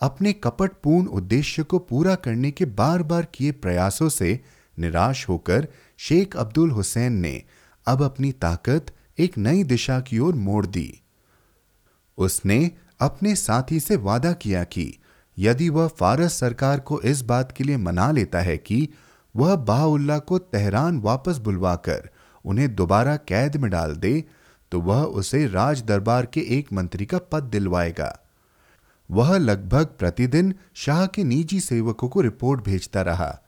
अपने कपटपूर्ण उद्देश्य को पूरा करने के बार बार किए प्रयासों से निराश होकर शेख अब्दुल हुसैन ने अब अपनी ताकत एक नई दिशा की ओर मोड़ दी। उसने अपने साथी से वादा किया कि यदि वह फारस सरकार को इस बात के लिए मना लेता है कि वह बाउल्ला को तेहरान वापस बुलवाकर उन्हें दोबारा कैद में डाल दे तो वह उसे राज दरबार के एक मंत्री का पद दिलवाएगा। वह लगभग प्रतिदिन शाह के निजी सेवकों को रिपोर्ट भेजता रहा।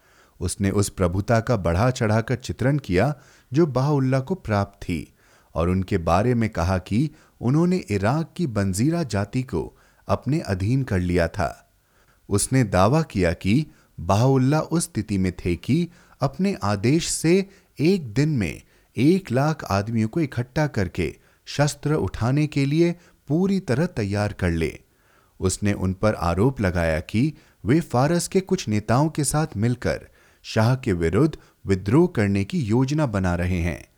उसने उस प्रभुता का बढ़ा चढ़ाकर चित्रण किया, जो बाउल्ला को प्राप्त थी, और उनके बारे में कहा कि उन्होंने इराक की बंजीरा जाति को अपने अधीन कर लिया था। उसने दावा किया कि बाहुल्ला उस स्थिति में थे कि अपने आदेश से एक दिन में एक लाख आदमियों को इकट्ठा करके शस्त्र उठाने के लिए पूरी तरह तैयार कर ले। उसने उन पर आरोप लगाया कि वे फारस के कुछ नेताओं के साथ मिलकर शाह के विरुद्ध विद्रोह करने की योजना बना रहे हैं।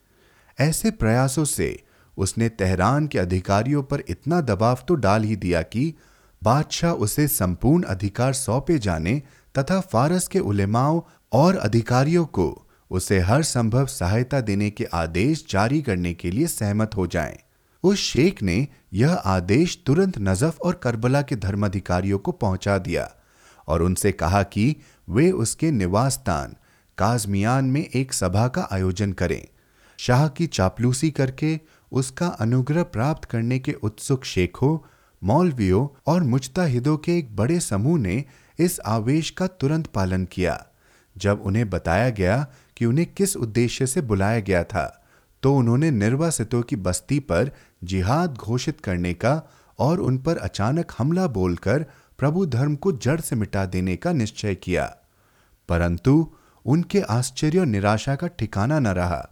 ऐसे प्रयासों से उसने तेहरान के अधिकारियों पर इतना दबाव तो डाल ही दिया कि बादशाह उसे संपूर्ण अधिकार सौंपे जाने तथा फारस के उलेमाओं और अधिकारियों को उसे हर संभव सहायता देने के आदेश जारी करने के लिए सहमत हो जाएँ। उस शेख ने यह आदेश तुरंत नजफ और करबला के धर्माधिकारियों को पहुँचा दिया और उनसे कहा कि वे उसके निवास स्थान, काजमियान में एक सभा का आयोजन करें शाह की चापलूसी करके उसका अनुग्रह प्राप्त करने के उत्सुक शेखों, मौलवियों और मुजताहिदों के एक बड़े समूह ने इस आवेश का तुरंत पालन किया जब उन्हें बताया गया कि उन्हें किस उद्देश्य से बुलाया गया था तो उन्होंने निर्वासितों की बस्ती पर जिहाद घोषित करने का और उन पर अचानक हमला बोलकर प्रभु धर्म को जड़ से मिटा देने का निश्चय किया। परंतु उनके आश्चर्य और निराशा का ठिकाना न रहा।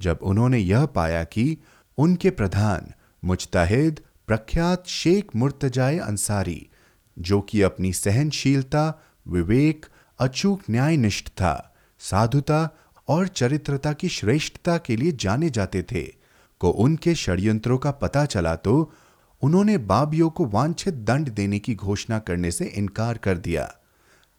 जब उन्होंने यह पाया कि उनके प्रधान मुजताहिद प्रख्यात शेख मुर्तजाए अंसारी, जो कि अपनी सहनशीलता, विवेक, अचूक न्यायनिष्ठ था, साधुता और चरित्रता की श्रेष्ठता के लिए जाने जाते थे। को उनके षड्यंत्रों का पता चला तो उन्होंने बाबियों को वांछित दंड देने की घोषणा करने से इनकार कर दिया।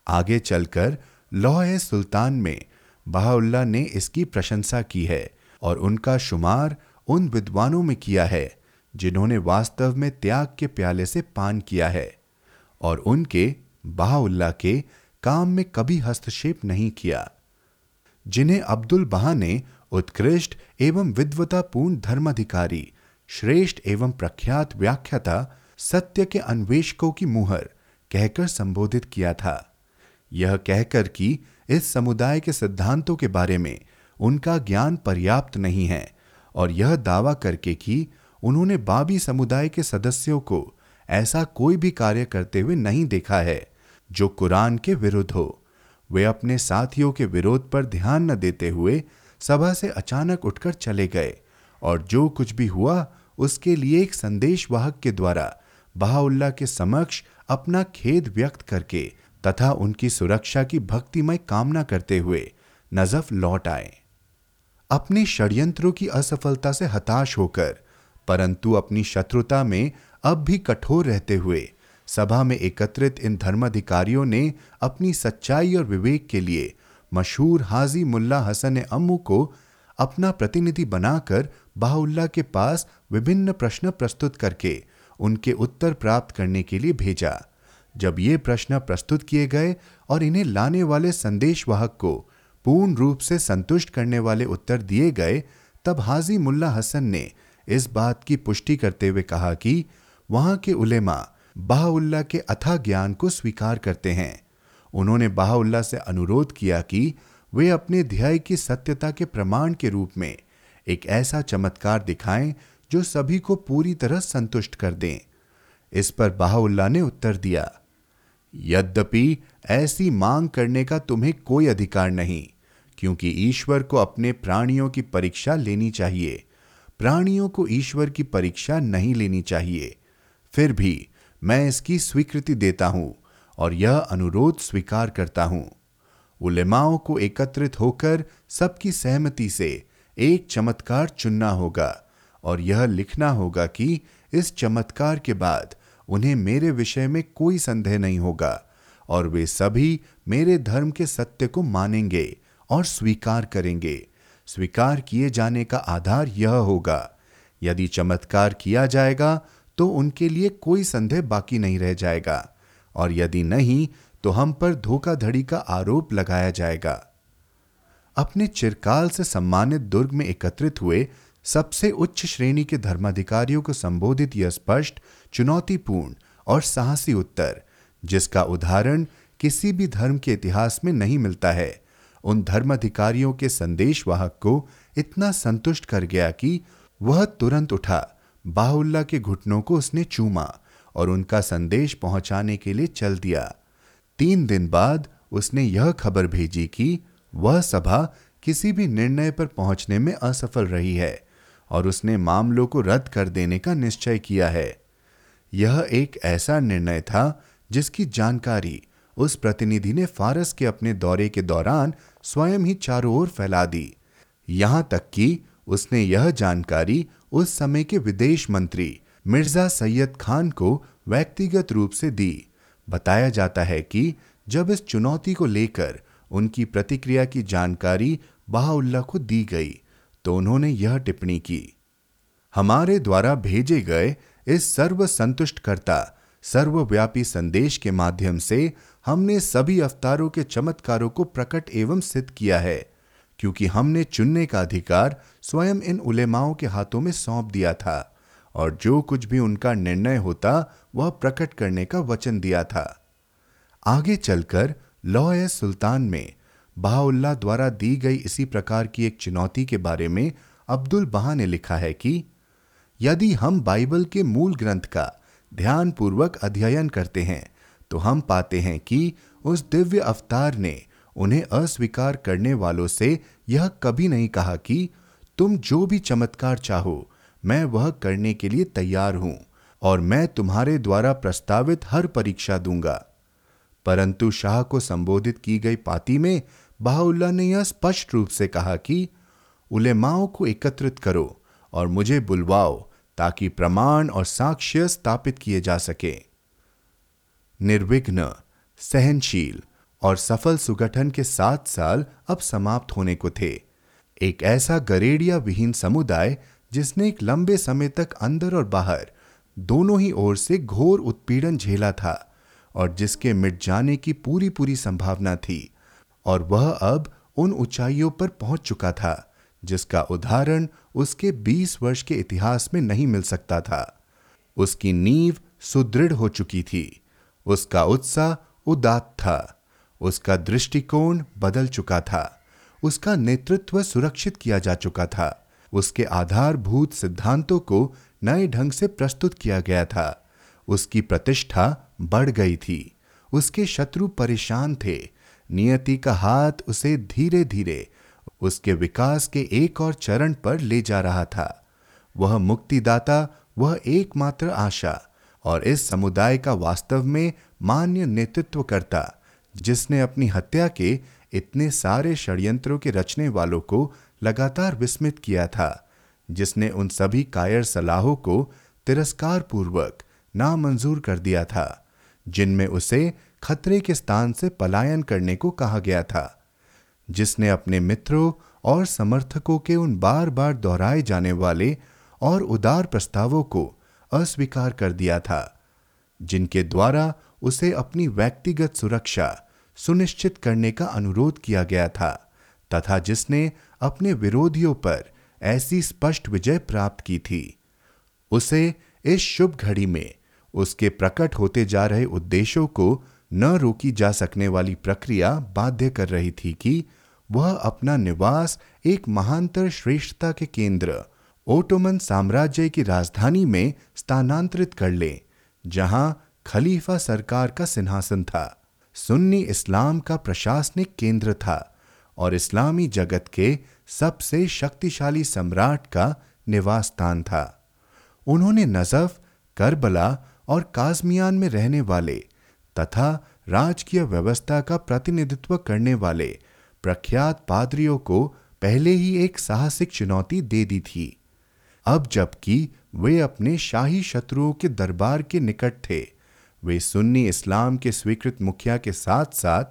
आगे चलकर लोह सुल्तान में बहाउल्ला ने इसकी प्रशंसा की है और उनका शुमार उन विद्वानों में किया है, जिन्होंने वास्तव में त्याग के प्याले से पान किया है और उनके बाहुल्ला के काम में कभी हस्तक्षेप नहीं किया। जिन्हें अब्दुल बहा ने उत्कृष्ट एवं विद्वतापूर्ण धर्माधिकारी, श्रेष्ठ एवं प्रख्यात व्याख्याता सत्य के अन्वेषकों की मुहर कहकर संबोधित किया था। यह कहकर कि इस समुदाय के सिद्धांतों के बारे में उनका ज्ञान पर्याप्त नहीं है और यह दावा करके कि उन्होंने बाबी समुदाय के सदस्यों को ऐसा कोई भी कार्य करते हुए नहीं देखा है जो कुरान के विरुद्ध हो। वे अपने साथियों के विरोध पर ध्यान न देते हुए सभा से अचानक उठकर चले गए और जो कुछ भी हुआ, उसके लिए एक संदेशवाहक के द्वारा बहाउल्ला के समक्ष अपना खेद व्यक्त करके तथा उनकी सुरक्षा की भक्तिमय कामना करते हुए नजफ लौट आए। अपने षड्यंत्रों की असफलता से हताश होकर, परंतु अपनी शत्रुता में अब भी कठोर रहते हुए सभा में एकत्रित इन धर्माधिकारियों ने अपनी सच्चाई और विवेक के लिए मशहूर हाजी मुल्ला हसन अम्मू को अपना प्रतिनिधि बनाकर बाहुल्ला के पास विभिन्न प्रश्न प्रस्तुत करके उनके उत्तर प्राप्त करने के लिए भेजा। जब ये प्रश्न प्रस्तुत किए गए और इन्हें लाने वाले संदेशवाहक को पूर्ण रूप से संतुष्ट करने वाले उत्तर दिए गए, तब हाजी मुल्ला हसन ने इस बात की पुष्टि करते हुए कहा कि वहाँ के उलेमा बाहुल्ला के अथा ज्ञान को स्वीकार करते हैं। उन्होंने बाहुल्ला से अनुरोध किया कि वे अपने ध्याय की सत्यता के प्रमाण के रूप में एक ऐसा चमत्कार दिखाएँ जो सभी को पूरी तरह संतुष्ट कर दें। इस पर बाहुल्ला ने उत्तर दिया, यद्यपि ऐसी मांग करने का तुम्हें कोई अधिकार नहीं, क्योंकि ईश्वर को अपने प्राणियों की परीक्षा लेनी चाहिए। प्राणियों को ईश्वर की परीक्षा नहीं लेनी चाहिए। फिर भी मैं इसकी स्वीकृति देता हूँ और यह अनुरोध स्वीकार करता हूँ। उलेमाओं को एकत्रित होकर सबकी सहमति से एक चमत्कार चुनना होगा और यह लिखना होगा कि इस चमत्कार के बाद उन्हें मेरे विषय में कोई संदेह नहीं होगा और वे सभी मेरे धर्म के सत्य को मानेंगे और स्वीकार करेंगे। स्वीकार किए जाने का आधार यह होगा। यदि चमत्कार किया जाएगा तो उनके लिए कोई संदेह बाकी नहीं रह जाएगा। और यदि नहीं तो हम पर धोखाधड़ी का आरोप लगाया जाएगा। अपने चिरकाल से सम्मानित दुर्ग में एकत्रित हुए सबसे उच्च श्रेणी के धर्माधिकारियों को संबोधित यह स्पष्ट, चुनौतीपूर्ण और साहसी उत्तर, जिसका उदाहरण किसी भी धर्म के इतिहास में नहीं मिलता है। उन धर्माधिकारियों के संदेशवाहक को इतना संतुष्ट कर गया कि वह तुरंत उठा बाहुल्ला के घुटनों को उसने चूमा और उनका संदेश पहुँचाने के लिए चल दिया। तीन दिन बाद उसने यह खबर भेजी कि वह सभा किसी भी निर्णय पर पहुँचने में असफल रही है और उसने मामलों को रद्द कर देने का निश्चय किया है। यह एक ऐसा निर्णय था जिसकी जानकारी उस प्रतिनिधि ने फारस के अपने दौरे के दौरान स्वयं ही चारों ओर फैला दी। यहाँ तक कि उसने यह जानकारी उस समय के विदेश मंत्री मिर्ज़ा सैयद खान को व्यक्तिगत रूप से दी। बताया जाता है कि जब इस चुनौती को लेकर उनकी प्रतिक्रिया की जानकारी बाहुल्ला को दी गई तो उन्होंने यह टिप्पणी की। हमारे द्वारा भेजे गए इस सर्व संतुष्टकर्ता सर्वव्यापी संदेश के माध्यम से हमने सभी अवतारों के चमत्कारों को प्रकट एवं सिद्ध किया है। क्योंकि हमने चुनने का अधिकार स्वयं इन उलेमाओं के हाथों में सौंप दिया था, और जो कुछ भी उनका निर्णय होता, वह प्रकट करने का वचन दिया था। आगे चलकर लॉ सुल्तान में बहाउल्ला द्वारा दी गई इसी प्रकार की एक चुनौती के बारे में अब्दुल बहा ने लिखा है कि, यदि हम बाइबल के मूल ग्रंथ का ध्यानपूर्वक अध्ययन करते हैं तो हम पाते हैं कि उस दिव्य अवतार ने उन्हें अस्वीकार करने वालों से यह कभी नहीं कहा कि, तुम जो भी चमत्कार चाहो, मैं वह करने के लिए तैयार हूँ, और मैं तुम्हारे द्वारा प्रस्तावित हर परीक्षा दूँगा। परंतु शाह को संबोधित की गई पाती में बाहुल्ला ने यह स्पष्ट रूप से कहा कि, उलेमाओं को एकत्रित करो और मुझे बुलवाओ ताकि प्रमाण और साक्ष्य स्थापित किए जा सके। निर्विघ्न, सहनशील और सफल सुगठन के सात साल अब समाप्त होने को थे। एक ऐसा गरेड़िया विहीन समुदाय, जिसने एक लंबे समय तक अंदर और बाहर, दोनों ही ओर से घोर उत्पीड़न झेला था और जिसके मिट जाने की पूरी पूरी संभावना थी और वह अब उन ऊंचाइयों पर पहुँच चुका था, जिसका उदाहरण उसके 20 वर्ष के इतिहास में नहीं मिल सकता था। उसकी नींव सुदृढ़ हो चुकी थी, उसका उत्साह उदात था। उसका दृष्टिकोण बदल चुका था। उसका नेतृत्व सुरक्षित किया जा चुका था। उसके आधारभूत सिद्धांतों को नए ढंग से प्रस्तुत किया गया था। उसकी प्रतिष्ठा बढ़ गई थी। उसके शत्रु परेशान थे। नियति का हाथ उसे धीरे धीरे उसके विकास के एक और चरण पर ले जा रहा था। वह मुक्तिदाता, वह एकमात्र आशा और इस समुदाय का वास्तव में मान्य नेतृत्व करता जिसने अपनी हत्या के इतने सारे षड्यंत्रों के रचने वालों को लगातार विस्मित किया था, जिसने उन सभी कायर सलाहों को तिरस्कार पूर्वक नामंजूर कर दिया था, जिनमें उसे खतरे के स्थान से पलायन करने को कहा गया था, जिसने अपने मित्रों और समर्थकों के उन बार बार दोहराए जाने वाले और उदार प्रस्तावों को अस्वीकार कर दिया था, जिनके द्वारा उसे अपनी व्यक्तिगत सुरक्षा सुनिश्चित करने का अनुरोध किया गया था, तथा जिसने अपने विरोधियों पर ऐसी स्पष्ट विजय प्राप्त की थी। उसे इस शुभ घड़ी में उसके प्रकट होते जा रहे उद्देश्यों को न रोकी जा सकने वाली प्रक्रिया बाध्य कर रही थी कि वह अपना निवास एक महांतर श्रेष्ठता के केंद्र, ओटोमन साम्राज्य की राजधानी में स्थानांतरित कर ले, जहाँ खलीफा सरकार का सिंहासन था, सुन्नी इस्लाम का प्रशासनिक केंद्र था और इस्लामी जगत के सबसे शक्तिशाली सम्राट का निवास स्थान था। उन्होंने नजफ, करबला और काजमियान में रहने वाले तथा राजकीय व्यवस्था का प्रतिनिधित्व करने वाले प्रख्यात पादरियों को पहले ही एक साहसिक चुनौती दे दी थी। अब जबकि वे अपने शाही शत्रुओं के दरबार के निकट थे वे सुन्नी इस्लाम के स्वीकृत मुखिया के साथ साथ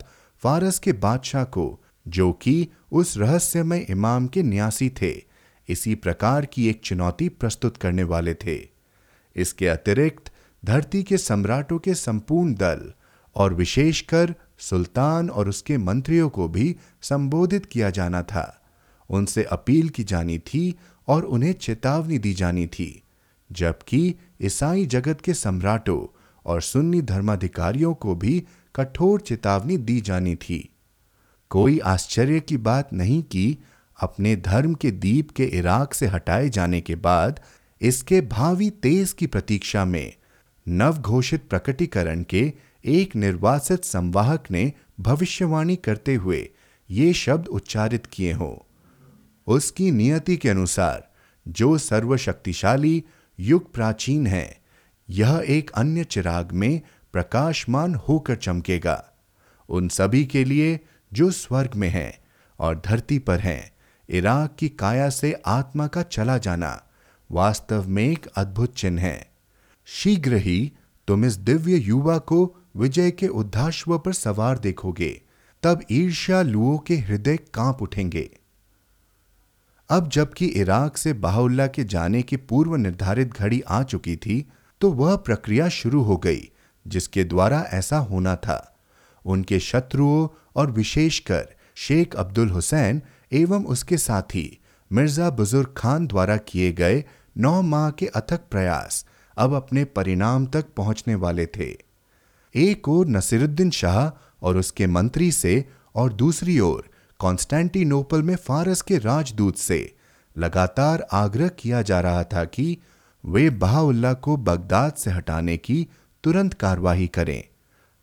फारस के बादशाह को, जो कि उस रहस्यमय इमाम के न्यासी थे, इसी प्रकार की एक चुनौती प्रस्तुत करने वाले थे। इसके अतिरिक्त धरती के सम्राटों के संपूर्ण दल और विशेषकर सुल्तान और उसके मंत्रियों को भी संबोधित किया जाना था। उनसे अपील की जानी थी और उन्हें चेतावनी दी जानी थी, जबकि ईसाई जगत के सम्राटों और सुन्नी धर्माधिकारियों को भी कठोर चेतावनी दी जानी थी। कोई आश्चर्य की बात नहीं कि अपने धर्म के दीप के इराक से हटाए जाने के बाद इसके भावी तेज की प्रतीक्षा में नव घोषित प्रकटीकरण के एक निर्वासित संवाहक ने भविष्यवाणी करते हुए ये शब्द उच्चारित किए हों। उसकी नियति के अनुसार, जो सर्वशक्तिशाली, युग प्राचीन है यह एक अन्य चिराग में प्रकाशमान होकर चमकेगा। उन सभी के लिए जो स्वर्ग में हैं और धरती पर हैं, इराक की काया से आत्मा का चला जाना वास्तव में एक अद्भुत चिन्ह है। शीघ्र ही तुम इस दिव्य युवा को विजय के उद्धाश्व पर सवार देखोगे, तब ईर्ष्या लुओं के हृदय काँप उठेंगे। अब जबकि इराक से बाहुल्ला के जाने की पूर्व निर्धारित घड़ी आ चुकी थी तो वह प्रक्रिया शुरू हो गई, जिसके द्वारा ऐसा होना था। उनके शत्रुओं और विशेषकर शेख अब्दुल हुसैन एवं उसके साथी मिर्ज़ा बुज़ुर्ग खान द्वारा किए गए नौ माह के अथक प्रयास अब अपने परिणाम तक पहुँचने वाले थे। एक ओर नसीरुद्दीन शाह और उसके मंत्री से और दूसरी ओर कॉन्स्टेंटिनोपल में फारस के राजदूत से लगातार आग्रह किया जा रहा था कि वे बहाउल्ला को बगदाद से हटाने की तुरंत कार्यवाही करें।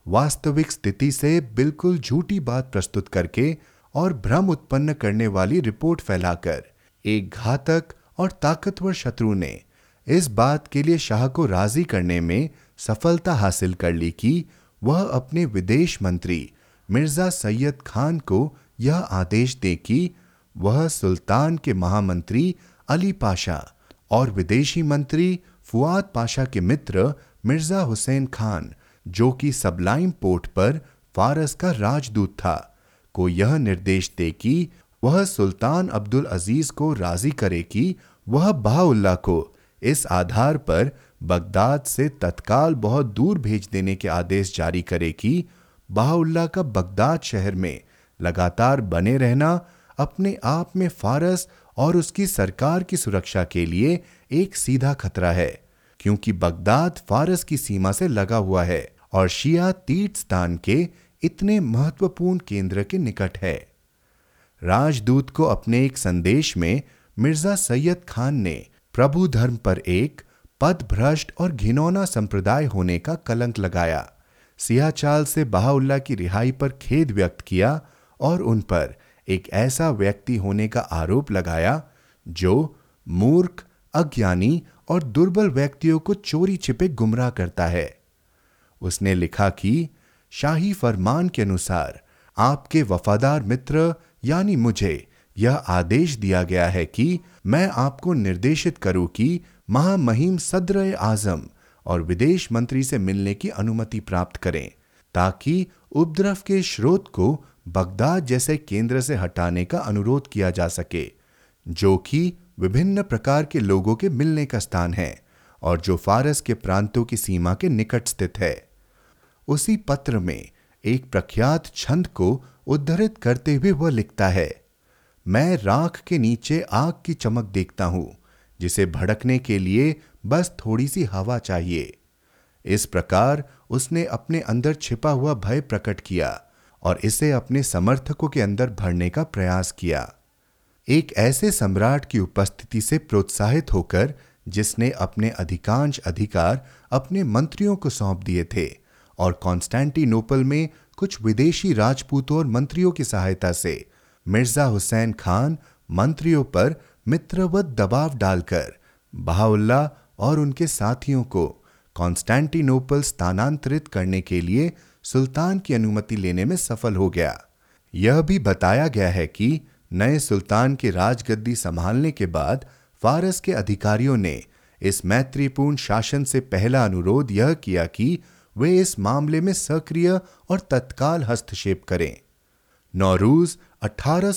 वास्तविक स्थिति से बिल्कुल झूठी बात प्रस्तुत करके और भ्रम उत्पन्न करने वाली रिपोर्ट फैलाकर एक घातक और ताकतवर शत्रु ने इस बात के लिए शाह को राज़ी करने में सफलता हासिल कर ली कि वह अपने विदेश मंत्री मिर्ज़ा सैयद खान को यह आदेश दे कि वह सुल्तान के महामंत्री अली पाशा और विदेशी मंत्री फुआद पाशा के मित्र मिर्ज़ा हुसैन खान, जो कि सबलाइम पोर्ट पर फारस का राजदूत था, को यह निर्देश दे कि वह सुल्तान अब्दुल अज़ीज़ को राज़ी करे कि वह बाउल्ला को इस आधार पर बगदाद से तत्काल बहुत दूर भेज देने के आदेश जारी करे कि बाउल्ला का बगदाद शहर में लगातार बने रहना अपने आप में फारस और उसकी सरकार की सुरक्षा के लिए एक सीधा खतरा है, क्योंकि बगदाद फारस की सीमा से लगा हुआ है और शिया तीर्थ स्थान के इतने महत्वपूर्ण केंद्र के निकट है। राजदूत को अपने एक संदेश में मिर्ज़ा सैयद खान ने प्रभु धर्म पर एक पद भ्रष्ट और घिनौना संप्रदाय होने का कलंक लगाया। सियाचाल से बहाउल्ला की रिहाई पर खेद व्यक्त किया और उन पर एक ऐसा व्यक्ति होने का आरोप लगाया, जो मूर्ख, अज्ञानी और दुर्बल व्यक्तियों को चोरी छिपे गुमराह करता है। उसने लिखा कि, शाही फरमान के अनुसार आपके वफादार मित्र, यानी मुझे, यह आदेश दिया गया है कि मैं आपको निर्देशित करूँ कि महामहिम सदर आज़म और विदेश मंत्री से मिलने की अनुमति प्राप्त करें, ताकि उपद्रव के स्रोत को बगदाद जैसे केंद्र से हटाने का अनुरोध किया जा सके, जो कि विभिन्न प्रकार के लोगों के मिलने का स्थान है और जो फारस के प्रांतों की सीमा के निकट स्थित है। उसी पत्र में एक प्रख्यात छंद को उद्धृत करते हुए वह लिखता है, मैं राख के नीचे आग की चमक देखता हूँ, जिसे भड़कने के लिए बस थोड़ी सी हवा चाहिए। इस प्रकार उसने अपने अंदर छिपा हुआ भय प्रकट किया। और इसे अपने समर्थकों के अंदर भरने का प्रयास किया। एक ऐसे सम्राट की उपस्थिति से प्रोत्साहित होकर, जिसने अपने अधिकांश अधिकार अपने मंत्रियों को सौंप दिए थे और कॉन्स्टेंटिनोपल में कुछ विदेशी राजपूतों और मंत्रियों की सहायता से मिर्ज़ा हुसैन खान मंत्रियों पर मित्रवत दबाव डालकर बहाउल्ला और उनके साथियों को कॉन्स्टेंटिनोपल स्थानांतरित करने के लिए सुल्तान की अनुमति लेने में सफल हो गया। यह भी बताया गया है कि नए सुल्तान की राजगद्दी संभालने के बाद फारस के अधिकारियों ने इस मैत्रीपूर्ण शासन से पहला अनुरोध यह किया कि वे इस मामले में सक्रिय और तत्काल हस्तक्षेप करें। नौरूज अठारह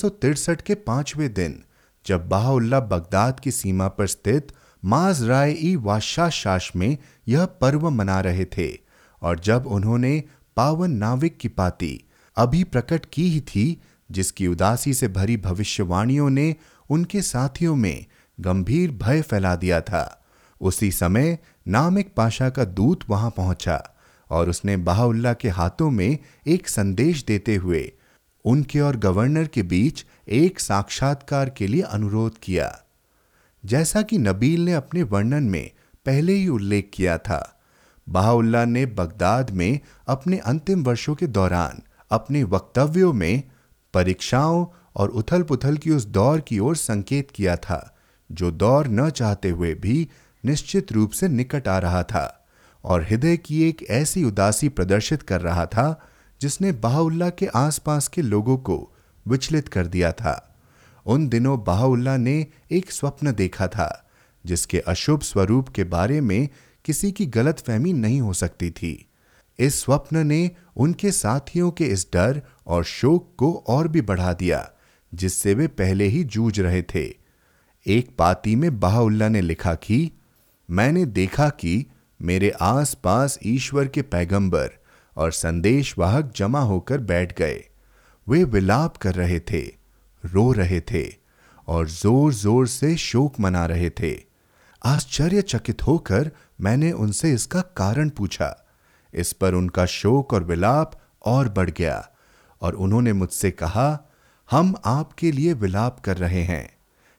के पाँचवें दिन, जब बाहुल्ला बगदाद की सीमा पर स्थित माज राय ई वाशाशाश में यह पर्व मना रहे थे और जब उन्होंने पावन नाविक की पाती अभी प्रकट की ही थी, जिसकी उदासी से भरी भविष्यवाणियों ने उनके साथियों में गंभीर भय फैला दिया था। उसी समय नामिक पाशा का दूत वहाँ पहुँचा और उसने बाहुल्ला के हाथों में एक संदेश देते हुए उनके और गवर्नर के बीच एक साक्षात्कार के लिए अनुरोध किया। जैसा कि नबील ने अपने वर्णन में पहले ही उल्लेख किया था बाहुल्ला ने बगदाद में अपने अंतिम वर्षों के दौरान अपने वक्तव्यों में परीक्षाओं और उथल पुथल की उस दौर की ओर संकेत किया था, जो दौर न चाहते हुए भी निश्चित रूप से निकट आ रहा था और हृदय की एक ऐसी उदासी प्रदर्शित कर रहा था, जिसने बाहुल्ला के आसपास के लोगों को विचलित कर दिया था। उन दिनों बाहुल्ला ने एक स्वप्न देखा था, जिसके अशुभ स्वरूप के बारे में किसी की गलत फहमी नहीं हो सकती थी। इस स्वप्न ने उनके साथियों के इस डर और शोक को और भी बढ़ा दिया, जिससे वे पहले ही जूझ रहे थे। एक पाती में बाहुल्ला ने लिखा कि, मैंने देखा कि मेरे आसपास ईश्वर के पैगंबर और संदेशवाहक जमा होकर बैठ गए। वे विलाप कर रहे थे, रो रहे थे और ज़ोर ज़ोर से शोक मना रहे थे। आश्चर्यचकित होकर मैंने उनसे इसका कारण पूछा। इस पर उनका शोक और विलाप और बढ़ गया और उन्होंने मुझसे कहा, हम आपके लिए विलाप कर रहे हैं।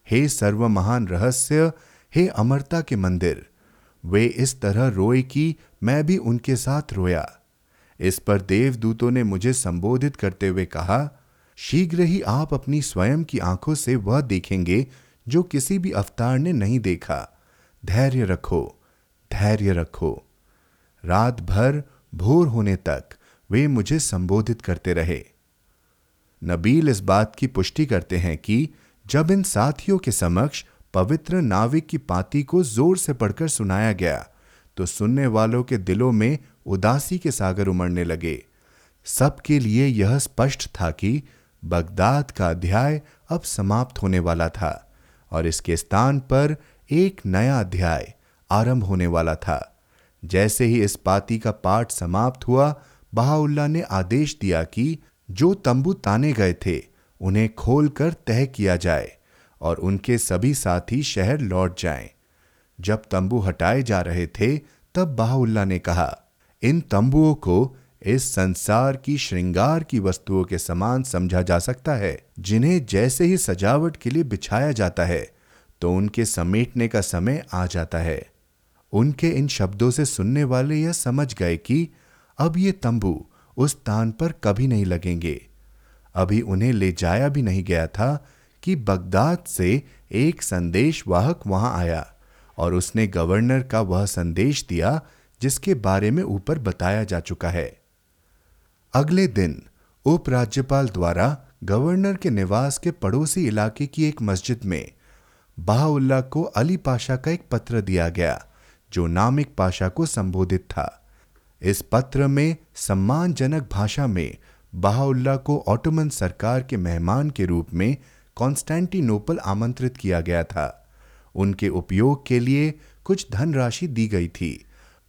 हे सर्व महान रहस्य, हे अमरता के मंदिर, वे इस तरह रोए कि मैं भी उनके साथ रोया। इस पर देवदूतों ने मुझे संबोधित करते हुए कहा, शीघ्र ही आप अपनी स्वयं की आँखों से वह देखेंगे जो किसी भी अवतार ने नहीं देखा। धैर्य रखो। धैर्य रखो। रात भर भोर होने तक वे मुझे संबोधित करते रहे। नबील इस बात की पुष्टि करते हैं कि जब इन साथियों के समक्ष पवित्र नाविक की पाती को ज़ोर से पढ़कर सुनाया गया तो सुनने वालों के दिलों में उदासी के सागर उमड़ने लगे। सबके लिए यह स्पष्ट था कि बगदाद का अध्याय अब समाप्त होने वाला था और इसके स्थान पर एक नया अध्याय आरंभ होने वाला था जैसे ही इस पाती का पाठ समाप्त हुआ, बहाउल्ला ने आदेश दिया कि जो तंबू ताने गए थे, उन्हें खोलकर तय किया जाए और उनके सभी साथी शहर लौट जाएँ। जब तंबू हटाए जा रहे थे, तब बाहुल्ला ने कहा, इन तंबुओं को इस संसार की श्रृंगार की वस्तुओं के समान समझा जा सकता है, जिन्हें जैसे ही सजावट के लिए बिछाया जाता है तो उनके समेटने का समय आ जाता है उनके इन शब्दों से सुनने वाले यह समझ गए कि अब ये तंबू उस स्थान पर कभी नहीं लगेंगे। अभी उन्हें ले जाया भी नहीं गया था कि बगदाद से एक संदेश वाहक वहाँ आया और उसने गवर्नर का वह संदेश दिया जिसके बारे में ऊपर बताया जा चुका है। अगले दिन उपराज्यपाल द्वारा गवर्नर के निवास के पड़ोसी इलाके की एक मस्जिद में बाहुल्ला को अली पाशा का एक पत्र दिया गया जो नामिक पाशा को संबोधित था। इस पत्र में सम्मानजनक भाषा में बाहुल्ला को ऑटोमन सरकार के मेहमान के रूप में कॉन्स्टेंटिनोपल आमंत्रित किया गया था। उनके उपयोग के लिए कुछ धनराशि दी गई थी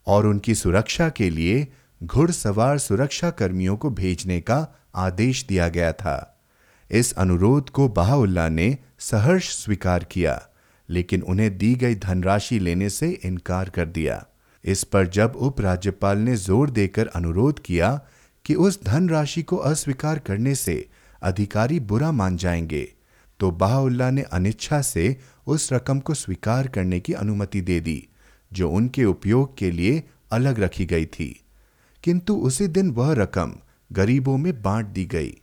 और उनकी सुरक्षा के लिए घुड़सवार सुरक्षा कर्मियों को भेजने का आदेश दिया गया था। इस अनुरोध को बहाउल्ला ने सहर्ष स्वीकार किया। लेकिन उन्हें दी गई धनराशि लेने से इनकार कर दिया। इस पर जब उपराज्यपाल ने ज़ोर देकर अनुरोध किया कि उस धनराशि को अस्वीकार करने से अधिकारी बुरा मान जाएँगे तो बाहुल्ला ने अनिच्छा से उस रकम को स्वीकार करने की अनुमति दे दी, जो उनके उपयोग के लिए अलग रखी गई थी। किंतु उसी दिन वह रकम गरीबों में बांट दी गई।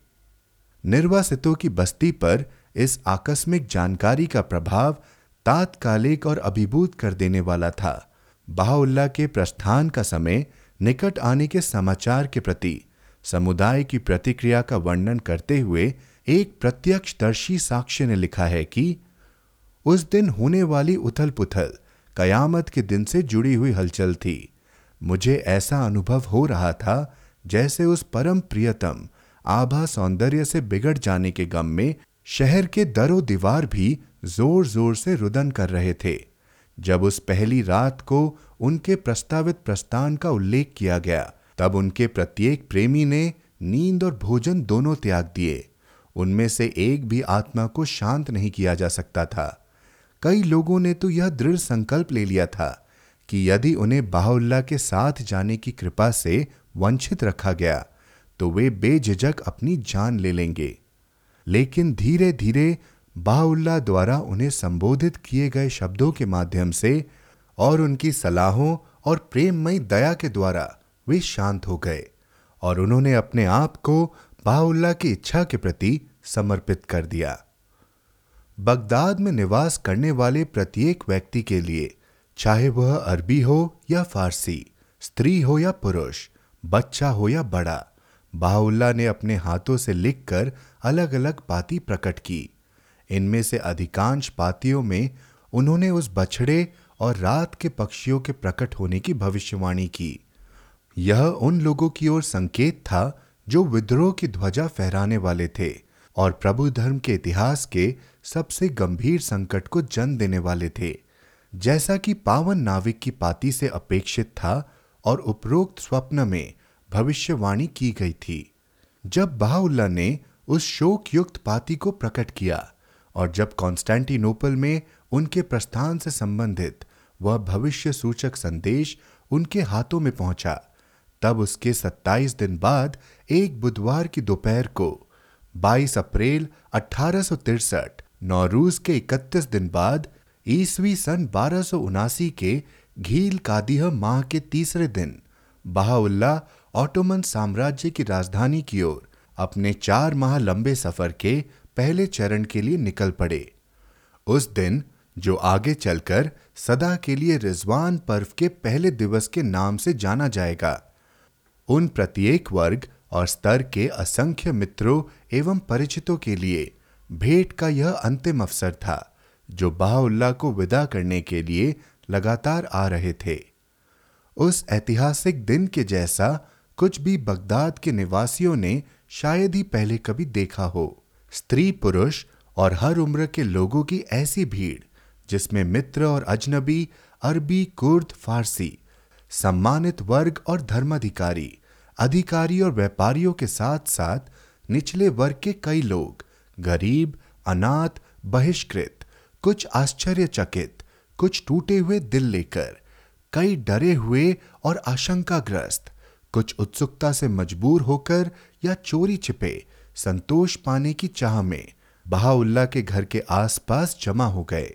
निर्वासितों की बस्ती पर इस आकस्मिक जानकारी का प्रभाव तात्कालिक और अभिभूत कर देने वाला था। बहाउल्ला के प्रस्थान का समय निकट आने के समाचार के प्रति, समुदाय की प्रतिक्रिया का वर्णन करते हुए एक प्रत्यक्षदर्शी साक्ष्य ने लिखा है कि, उस दिन होने वाली उथल पुथल कयामत के दिन से जुड़ी हुई हलचल थी। मुझे ऐसा अनुभव हो रहा था जैसे उस परम प्रियतम, आभा सौंदर्य से बिगड़ जाने के गम में शहर के दरो दीवार भी ज़ोर ज़ोर से रुदन कर रहे थे। जब उस पहली रात को उनके प्रस्तावित प्रस्थान का उल्लेख किया गया, तब उनके प्रत्येक प्रेमी ने नींद और भोजन दोनों त्याग दिए। उनमें से एक भी आत्मा को शांत नहीं किया जा सकता था। कई लोगों ने तो यह दृढ़ संकल्प ले लिया था कि यदि उन्हें बाहुल्ला के साथ जाने की कृपा से वंचित रखा गया तो वे बेझिझक अपनी जान ले लेंगे। लेकिन धीरे धीरे बाहुल्ला द्वारा उन्हें संबोधित किए गए शब्दों के माध्यम से और उनकी सलाहों और प्रेममयी दया के द्वारा वे शांत हो गए और उन्होंने अपने आप को बाहुल्ला की इच्छा के प्रति समर्पित कर दिया। बगदाद में निवास करने वाले प्रत्येक व्यक्ति के लिए, चाहे वह अरबी हो या फारसी, स्त्री हो या पुरुष, बच्चा हो या बड़ा बाहुल्ला ने अपने हाथों से लिखकर अलग अलग पाती प्रकट की। इनमें से अधिकांश पातियों में उन्होंने उस बछड़े और रात के पक्षियों के प्रकट होने की भविष्यवाणी की। यह उन लोगों की ओर संकेत था जो विद्रोह की ध्वजा फहराने वाले थे और प्रभु धर्म के इतिहास के सबसे गंभीर संकट को जन्म देने वाले थे। जैसा कि पावन नाविक की पाती से अपेक्षित था और उपरोक्त स्वप्न में भविष्यवाणी की गई थी। जब बाहुल्ला ने उस शोक युक्त पाती को प्रकट किया और जब कॉन्स्टेंटिनोपल में उनके प्रस्थान से संबंधित वह भविष्य सूचक संदेश उनके हाथों में पहुँचा, तब उसके 27 दिन बाद एक बुधवार की दोपहर को 22 अप्रैल अठारह नौरूज के 31 दिन बाद, ईसवी सन बारह के घील कादिह माह के तीसरे दिन, बहाउल्ला ऑटोमन साम्राज्य की राजधानी की ओर, अपने चार माह लंबे सफ़र के पहले चरण के लिए निकल पड़े। उस दिन, जो आगे चलकर सदा के लिए रिजवान पर्व के पहले दिवस के नाम से जाना जाएगा, उन प्रत्येक वर्ग और स्तर के असंख्य मित्रों एवं परिचितों के लिए भेंट का यह अंतिम अवसर था, जो बाहुल्ला को विदा करने के लिए लगातार आ रहे थे। उस ऐतिहासिक दिन के जैसा कुछ भी बगदाद के निवासियों ने शायद ही पहले कभी देखा हो। स्त्री पुरुष और हर उम्र के लोगों की ऐसी भीड़, जिसमें मित्र और अजनबी, अरबी, कुर्द, फारसी, सम्मानित वर्ग और धर्माधिकारी, अधिकारी और व्यापारियों के साथ साथ निचले वर्ग के कई लोग, गरीब, अनाथ, बहिष्कृत, कुछ आश्चर्यचकित, कुछ टूटे हुए दिल लेकर, कई डरे हुए और आशंकाग्रस्त, कुछ उत्सुकता से मजबूर होकर या चोरी छिपे संतोष पाने की चाह में बहाउल्ला के घर के आसपास जमा हो गए।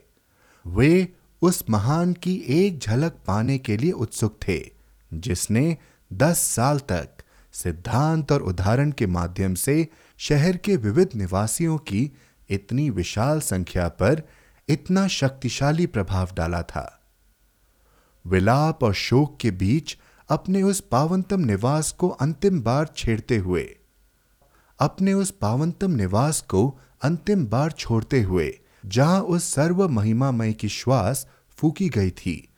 वे उस महान की एक झलक पाने के लिए उत्सुक थे, जिसने दस साल तक सिद्धांत और उदाहरण के माध्यम से शहर के विविध निवासियों की इतनी विशाल संख्या पर इतना शक्तिशाली प्रभाव डाला था। विलाप और शोक के बीच अपने उस पावनतम निवास को अंतिम बार छेड़ते हुए अपने उस पावनतम निवास को अंतिम बार छोड़ते हुए, जहाँ उस सर्व महिमामय की श्वास फूकी गई थी,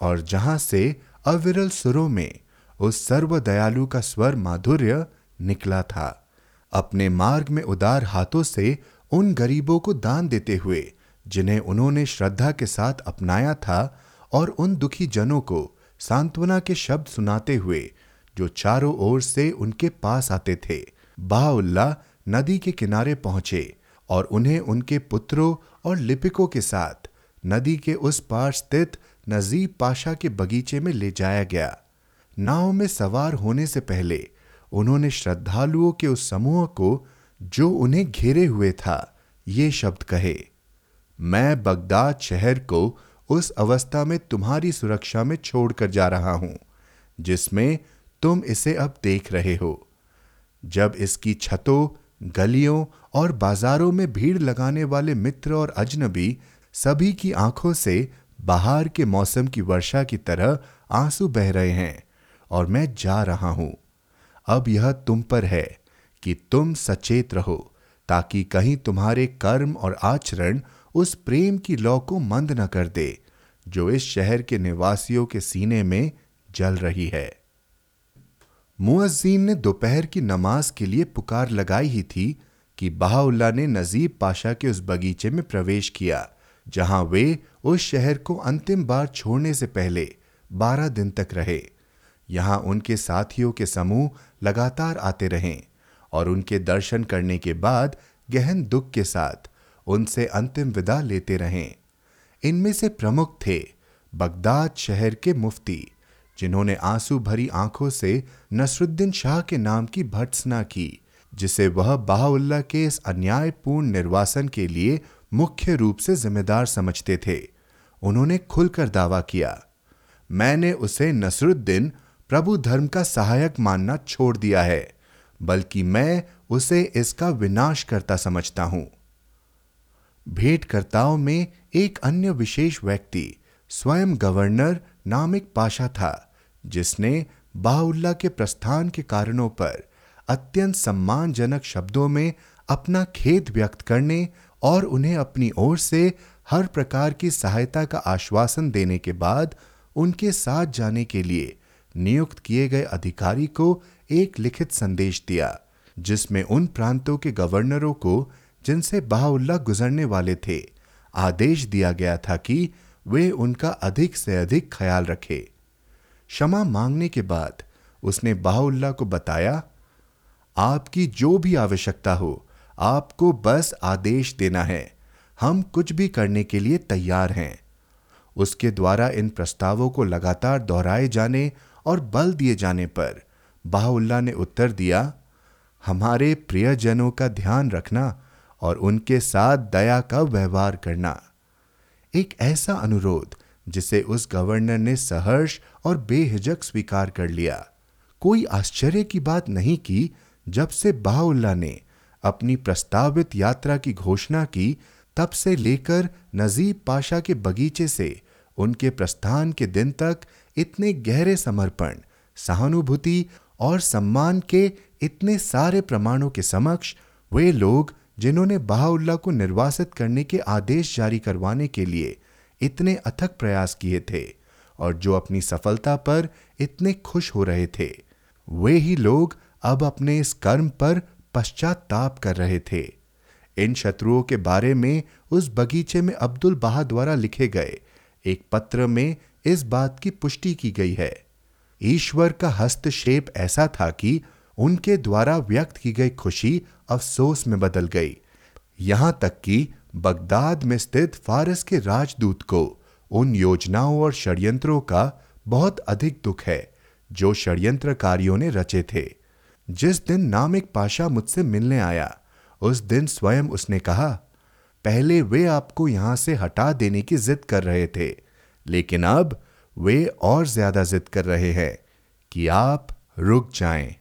और जहाँ से अविरल सुरों में उस सर्व दयालु का स्वर माधुर्य निकला था, अपने मार्ग में उदार हाथों से उन गरीबों को दान देते हुए, जिन्हें उन्होंने श्रद्धा के साथ अपनाया था, और उन दुखी जनों को सांत्वना के शब्द सुनाते हुए, जो चारों ओर से उनके पास आते थे बाउल्ला नदी के किनारे पहुँचे और उन्हें उनके पुत्रों और लिपिकों के साथ नदी के उस पार स्थित नजीब पाशा के बगीचे में ले जाया गया। नाव में सवार होने से पहले उन्होंने श्रद्धालुओं के उस समूह को, जो उन्हें घेरे हुए था, ये शब्द कहे, मैं बगदाद शहर को उस अवस्था में तुम्हारी सुरक्षा में छोड़कर जा रहा हूँ, जिसमें तुम इसे अब देख रहे हो। जब इसकी छतों, गलियों और बाजारों में भीड़ लगाने वाले मित्र और अजनबी सभी की आँखों से बाहर के मौसम की वर्षा की तरह आँसू बह रहे हैं और मैं जा रहा हूँ। अब यह तुम पर है कि तुम सचेत रहो ताकि कहीं तुम्हारे कर्म और आचरण उस प्रेम की लौ को मंद न कर दे, जो इस शहर के निवासियों के सीने में जल रही है। मुअज्जीन ने दोपहर की नमाज़ के लिए पुकार लगाई ही थी कि बहाउल्ला ने नजीब पाशा के उस बगीचे में प्रवेश किया, जहाँ वे उस शहर को अंतिम बार छोड़ने से पहले बारह दिन तक रहे। यहाँ उनके साथियों के समूह लगातार आते रहे और उनके दर्शन करने के बाद गहन दुख के साथ उनसे अंतिम विदा लेते रहें। इनमें से प्रमुख थे बगदाद शहर के मुफ्ती जिन्होंने आँसू भरी आँखों से नसरुद्दीन शाह के नाम की भर्त्सना की, जिसे वह बाहुल्ला के इस अन्यायपूर्ण निर्वासन के लिए मुख्य रूप से जिम्मेदार समझते थे। उन्होंने खुलकर दावा किया, मैंने उसे नसरुद्दीन प्रभु धर्म का सहायक मानना छोड़ दिया है, बल्कि मैं उसे इसका विनाश करता समझता हूँ। भेंटकर्ताओं में एक अन्य विशेष व्यक्ति, स्वयं गवर्नर नामिक पाशा था। जिसने बाउल्ला के प्रस्थान के कारणों पर अत्यंत सम्मानजनक शब्दों में अपना खेद व्यक्त करने और उन्हें अपनी ओर से हर प्रकार की सहायता का आश्वासन देने के बाद उनके साथ जाने के लिए नियुक्त किए गए अधिकारी को एक लिखित संदेश दिया, जिसमें उन प्रांतों के गवर्नरों को, जिनसे बहाउल्ला गुजरने वाले थे, आदेश दिया गया था कि वे उनका अधिक से अधिक ख्याल रखे। क्षमा मांगने के बाद उसने बाहुल्ला को बताया, आपकी जो भी आवश्यकता हो, आपको बस आदेश देना है। हम कुछ भी करने के लिए तैयार हैं। उसके द्वारा इन प्रस्तावों को लगातार दोहराए जाने और बल दिए जाने पर बाहुल्ला ने उत्तर दिया, हमारे प्रियजनों का ध्यान रखना और उनके साथ दया का व्यवहार करना। एक ऐसा अनुरोध जिसे उस गवर्नर ने सहर्ष और बेहिजक स्वीकार कर लिया। कोई आश्चर्य की बात नहीं की जब से बाहुल्ला ने अपनी प्रस्तावित यात्रा की घोषणा की, तब से लेकर नजीब पाशा के बगीचे से उनके प्रस्थान के दिन तक इतने गहरे समर्पण, सहानुभूति और सम्मान के इतने सारे प्रमाणों के समक्ष वे लोग जिन्होंने बहाउल्ला को निर्वासित करने के आदेश जारी करवाने के लिए इतने अथक प्रयास किए थे और जो अपनी सफलता पर इतने खुश हो रहे थे, वे ही लोग अब अपने इस कर्म पर पश्चाताप कर रहे थे। इन शत्रुओं के बारे में उस बगीचे में अब्दुल बहा द्वारा लिखे गए एक पत्र में इस बात की पुष्टि की गई है। ईश्वर का हस्तक्षेप ऐसा था कि उनके द्वारा व्यक्त की गई खुशी अफसोस में बदल गई। यहाँ तक कि बगदाद में स्थित फारस के राजदूत को उन योजनाओं और षड्यंत्रों का बहुत अधिक दुख है, जो षड्यंत्रकारियों ने रचे थे जिस दिन नामिक पाशा मुझसे मिलने आया, उस दिन स्वयं उसने कहा, पहले वे आपको यहाँ से हटा देने की जिद कर रहे थे, लेकिन अब वे और ज़्यादा जिद कर रहे हैं कि आप रुक जाएँ।